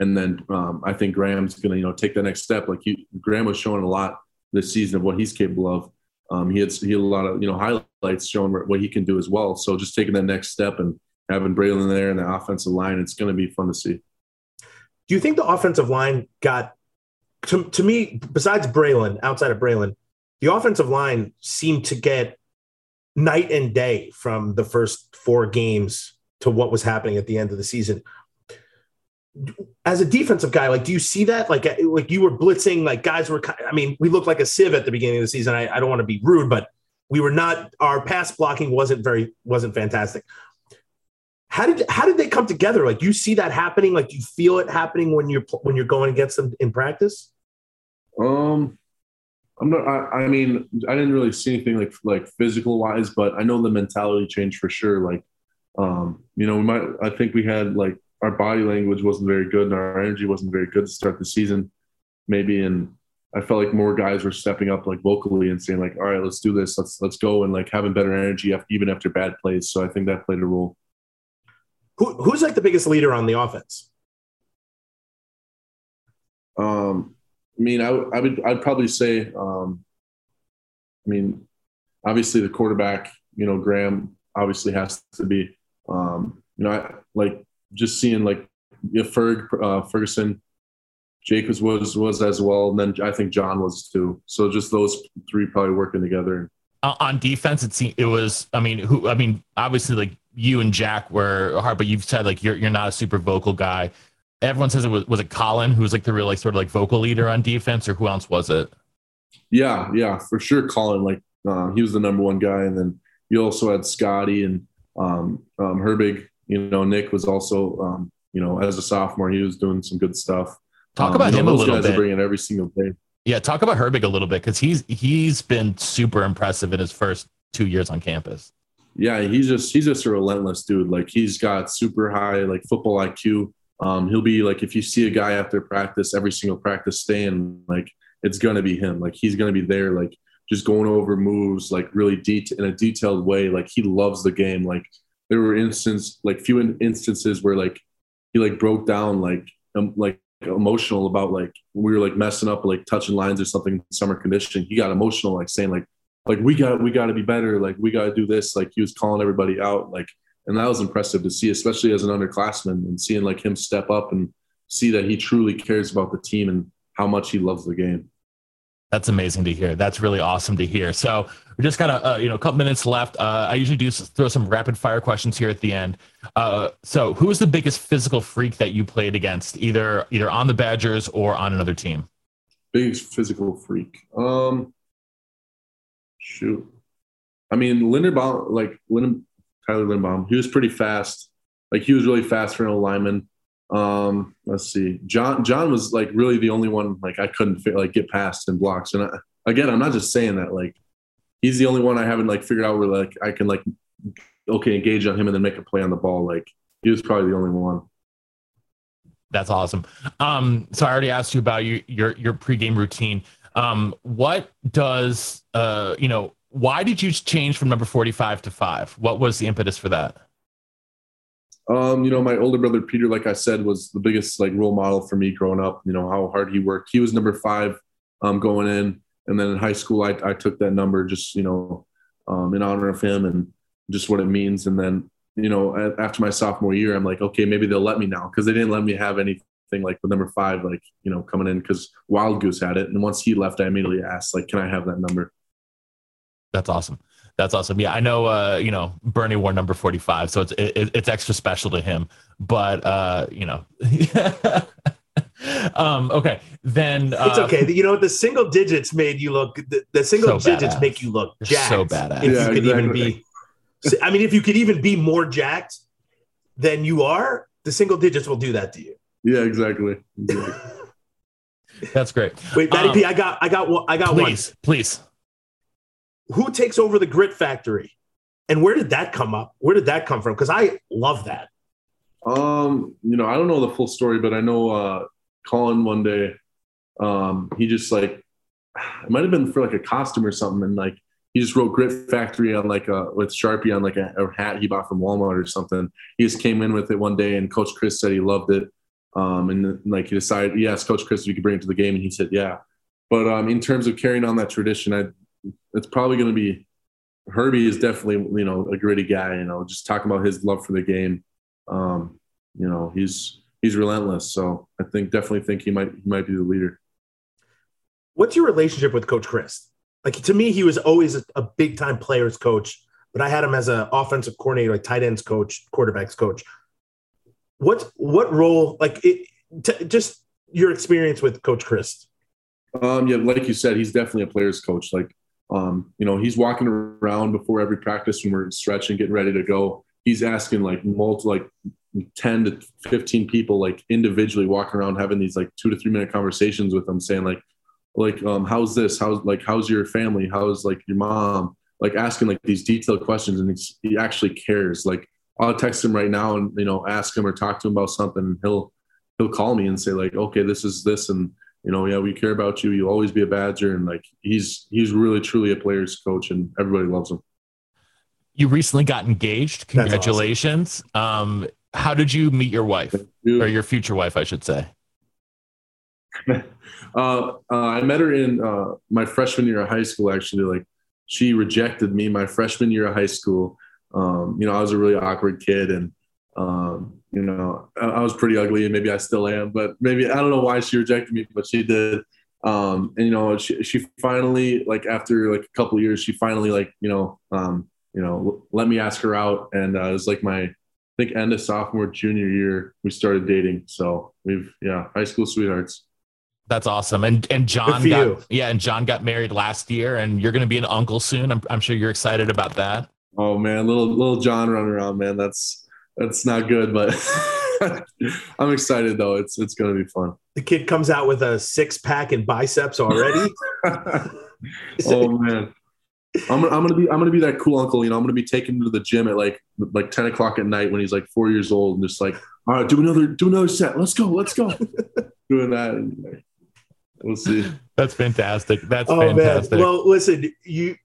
And then um, I think Graham's going to you know take the next step. Like he, Graham was showing a lot this season of what he's capable of. Um, he had he had a lot of you know highlights showing what he can do as well. So just taking that next step and having Braelon there in the offensive line it's going to be fun to see Do you think the offensive line got to, to me, besides Braelon, outside of Braelon, the offensive line seemed to get night and day from the first four games to what was happening at the end of the season. As a defensive guy, like, do you see that? Like, like you were blitzing, like guys were. I mean, we looked like a sieve at the beginning of the season. I, I don't want to be rude, but we were not. Our pass blocking wasn't very wasn't fantastic. How did how did they come together? Like, you see that happening? Like, you feel it happening when you're when you're going against them in practice? Um, I'm not. I, I mean, I didn't really see anything like like physical wise, but I know the mentality changed for sure. Like, um, you know, we might. I think we had like our body language wasn't very good, and our energy wasn't very good to start the season. Maybe, and I felt like more guys were stepping up like vocally and saying like, "All right, let's do this. Let's let's go," and like having better energy even after bad plays. So I think that played a role. Who, who's like the biggest leader on the offense? Um, I mean, I, would- I would, I'd probably say, um, I mean, obviously the quarterback, you know, Graham obviously has to be, um, you know, I, like just seeing like you know, Ferg, uh, Ferguson, Jake was, was, was as well. And then I think John was too. So just those three probably working together. Uh, on defense, it seemed it was. I mean, who? I mean, obviously, like you and Jack were hard, but you've said like you're you're not a super vocal guy. Everyone says it was was it Colin who was like the real like sort of like vocal leader on defense, or who else was it? Yeah, yeah, for sure. Colin, like uh, he was the number one guy, and then you also had Scotty and um, um, Herbig. You know, Nick was also, um, you know, as a sophomore, he was doing some good stuff. Talk Um, about know, him a little guys Are bit. bringing every single day. Yeah, talk about Herbig a little bit because he's he's been super impressive in his first two years on campus. Yeah, he's just he's just a relentless dude. Like he's got super high like football IQ. Um, he'll be like if you see a guy after practice, every single practice staying, like it's gonna be him. Like he's gonna be there, like just going over moves, like really det in a detailed way. Like he loves the game. Like there were instances, like few in- instances where like he like broke down, like um, like emotional about like we were like messing up, like touching lines or something in summer conditioning. He got emotional, like saying like like we got we got to be better like we got to do this like he was calling everybody out like and that was impressive to see especially as an underclassman and seeing like him step up and see that he truly cares about the team and how much he loves the game. That's amazing to hear. That's really awesome to hear. So we just got a uh, you know a couple minutes left. Uh, I usually do throw some rapid fire questions here at the end. Uh, so who is the biggest physical freak that you played against, either either on the Badgers or on another team? Biggest physical freak. Um, shoot. I mean, Linderbaum, like Linden, Tyler Linderbaum, he was pretty fast. Like he was really fast for an lineman. Um, let's see. John John was like really the only one like I couldn't fi- like get past in blocks. And I, again, I'm not just saying that. Like he's the only one I haven't like figured out where like I can like okay engage on him and then make a play on the ball. Like he was probably the only one. That's awesome. Um, so I already asked you about you, your your pregame routine. Um, what does uh, you know? Why did you change from number forty five to five? What was the impetus for that? Um, you know, my older brother Peter, like I said, was the biggest like role model for me growing up. You know how hard he worked. He was number five um, going in, and then in high school, I, I took that number just you know um, in honor of him and just what it means. And then you know after my sophomore year, I'm like, okay, maybe they'll let me now because they didn't let me have anything like the number five, like you know coming in because Wildgoose had it, and once he left, I immediately asked like, can I have that number? That's awesome. That's awesome. Yeah, I know. Uh, you know, Bernie wore number forty-five, so it's it, it's extra special to him. But uh, you know, um, okay, then uh, It's okay. You know, the single digits made you look. The, the single So digits badass. make you look jacked. so badass. If Yeah, you could even be, I mean, if you could even be more jacked than you are, the single digits will do that to you. Yeah, exactly. exactly. That's great. Wait, Matty Um, P, I got, I got, one, I got Please, please. Who takes over the Grit Factory, and where did that come up? Where did that come from? Because I love that. Um, you know, I don't know the full story, but I know uh Colin one day, um, he just like it might have been for like a costume or something, and like he just wrote Grit Factory on like a with Sharpie on like a, a hat he bought from Walmart or something. He just came in with it one day, and Coach Chryst said he loved it. Um, and like he decided, asked Coach Chryst he could bring it to the game, and he said, yeah. But um, in terms of carrying on that tradition, I it's probably going to be Herbie is definitely you know a gritty guy. You know, just talking about his love for the game. Um, you know, he's he's relentless. So I think definitely think he might he might be the leader. What's your relationship with Coach Chryst? Like to me, he was always a, a big time players coach, but I had him as an offensive coordinator, like tight ends coach, quarterbacks coach. What what role? Like it, t- just your experience with Coach Chryst. Um, yeah, like you said, he's definitely a player's coach. Like, um, you know, he's walking around before every practice when we're stretching, getting ready to go. He's asking like multi, like ten to fifteen people, like individually walking around having these like two to three minute conversations with them, saying like, like, um, how's this? How's like, how's your family? How's like your mom? Like asking like these detailed questions, and he actually cares. Like, I'll text him right now and you know ask him or talk to him about something, and he'll he'll call me and say like, okay, this is this, and you know, yeah, we care about you. You'll always be a Badger, and like he's he's really truly a player's coach, and everybody loves him. You recently got engaged. That's awesome. Congratulations. Um, how did you meet your wife or your future wife, I should say? uh, uh, I met her in uh, my freshman year of high school. Actually, like she rejected me my freshman year of high school. Um, you know, I was a really awkward kid, and um, you know, I, I was pretty ugly, and maybe I still am. But maybe I don't know why she rejected me, but she did. Um, and you know, she, she finally, like after like a couple years, she finally like you know, um, you know, let me ask her out, and uh, it was like my I think end of sophomore junior year we started dating. So we've yeah, high school sweethearts. That's awesome. And and John for got yeah, and John got married last year, and you're going to be an uncle soon. I'm I'm sure you're excited about that. Oh man, little little John running around, man. That's that's not good, but I'm excited though. It's it's gonna be fun. The kid comes out with a six pack and biceps already. oh man. I'm gonna, I'm gonna be I'm gonna be that cool uncle, you know. I'm gonna be taking him to the gym at like like 10 o'clock at night when he's like four years old, and just like, all right, do another do another set. Let's go, let's go. Doing that. and, like, We'll see. That's fantastic. That's oh fantastic. man. Well, listen, you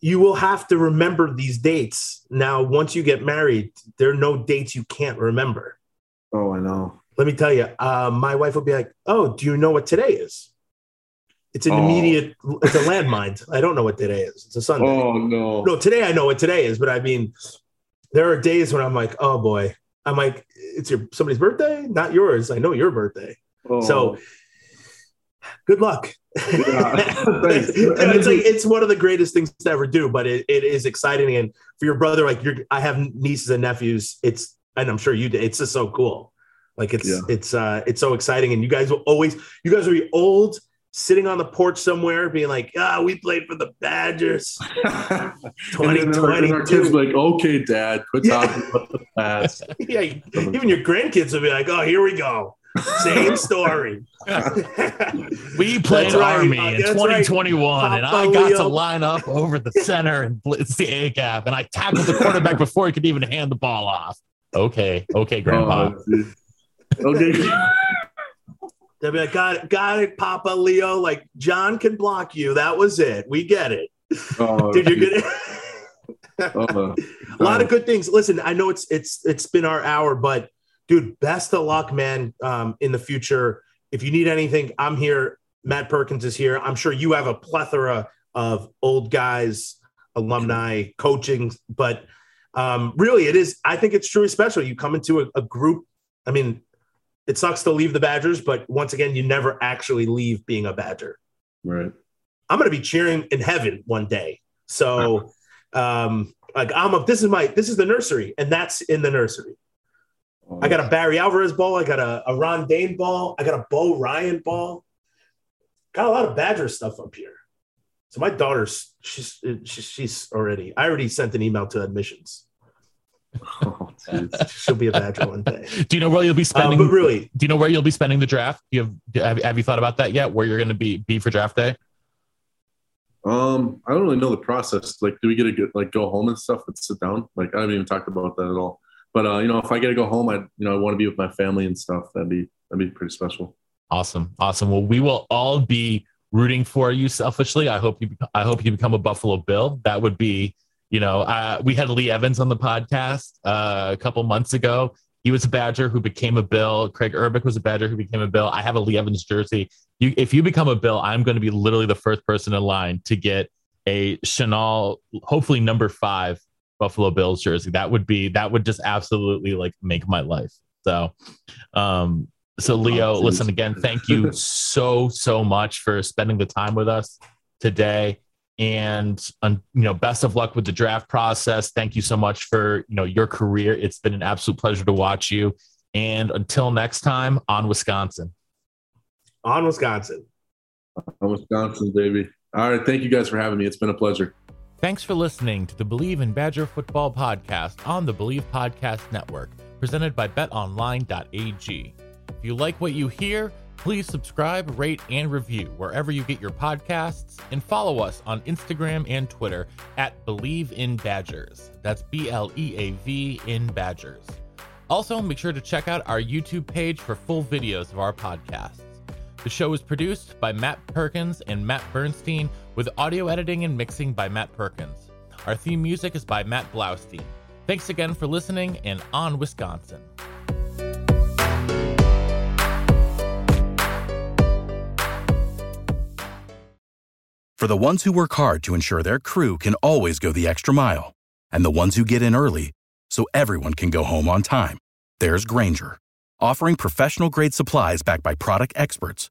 you will have to remember these dates. Now, once you get married, there are no dates you can't remember. Oh, I know. Let me tell you, uh, my wife will be like, "Oh, do you know what today is?" It's an Oh. immediate. It's a landmine. I don't know what today is. It's a Sunday. Oh no. No, today I know what today is, but I mean, there are days when I'm like, "Oh boy," I'm like, "It's your somebody's birthday, not yours." I know your birthday. Oh. So good luck. Yeah. Thanks. it's like it's one of the greatest things to ever do, but it, it is exciting. And for your brother, like you're, I have nieces and nephews. It's and I'm sure you did. It's just so cool. Like it's Yeah. it's uh it's so exciting. And you guys will always you guys will be old, sitting on the porch somewhere, being like, ah, we played for the Badgers. and then, like, and our 2022. kids be like, okay, dad, quit Yeah. talking about the past. yeah, even your grandkids will be like, oh, here we go. Same story. We played That's right. Army Uh, in that's right. 2021, and I got to line up over the center and blitz the A gap, and I tackled the quarterback before he could even hand the ball off. Okay, okay, Grandpa. Oh, okay. They'll be like, got it, got it, Papa Leo. Like John can block you. That was it. We get it. Oh, Dude, you're dude. good. Oh, a lot of good things. Listen, I know it's it's it's been our hour, but dude, best of luck, man. Um, in the future, if you need anything, I'm here. Matt Perkins is here. I'm sure you have a plethora of old guys, alumni, coaching, but um, really, it is. I think it's truly special. You come into a, a group. I mean, it sucks to leave the Badgers, but once again, you never actually leave being a Badger. Right. I'm going to be cheering in heaven one day. So, um, like I'm a, this is my, this is the nursery and that's in the nursery. Oh, I got a Barry Alvarez ball. I got a, a Ron Dayne ball. I got a Bo Ryan ball. Got a lot of Badger stuff up here. So my daughter's, she's, she's, she's already, I already sent an email to admissions. oh. She'll be a Badger one day. Do you know where you'll be Uh, spending? but really, do you know where you'll be spending the draft? Do you have, have have you thought about that yet? Where you're going to be be for draft day? Um, I don't really know the process. Like, do we get to get like go home and stuff and sit down? Like, I haven't even talked about that at all. But uh, you know, if I get to go home, I you know I want to be with my family and stuff. That'd be that'd be pretty special. Awesome, awesome. Well, we will all be rooting for you selfishly. I hope you I hope you become a Buffalo Bill. That would be, you know, uh, we had Lee Evans on the podcast uh, a couple months ago. He was a Badger who became a Bill. Kraig Urbik was a Badger who became a Bill. I have a Lee Evans jersey. You, if you become a Bill, I'm going to be literally the first person in line to get a Chenal, hopefully number five Buffalo Bills jersey. That would be that would just absolutely like make my life. So, um, so Leo, Oh, listen again. Thank you so so much for spending the time with us today, and um, you know, best of luck with the draft process. Thank you so much for you know your career. It's been an absolute pleasure to watch you. And until next time, on Wisconsin. on Wisconsin. I'm Wisconsin, baby. All right, thank you guys for having me. It's been a pleasure. Thanks for listening to the Bleav in Badger Football podcast on the Bleav Podcast Network, presented by betonline.ag. If you like what you hear, please subscribe, rate, and review wherever you get your podcasts, and follow us on Instagram and Twitter at Bleav in Badgers. That's B L E A V in Badgers. Also, make sure to check out our YouTube page for full videos of our podcasts. The show is produced by Matt Perkins and Matt Bernstein, with audio editing and mixing by Matt Perkins. Our theme music is by Matt Blaustein. Thanks again for listening, and on Wisconsin. For the ones who work hard to ensure their crew can always go the extra mile, and the ones who get in early so everyone can go home on time, there's Grainger, offering professional grade supplies backed by product experts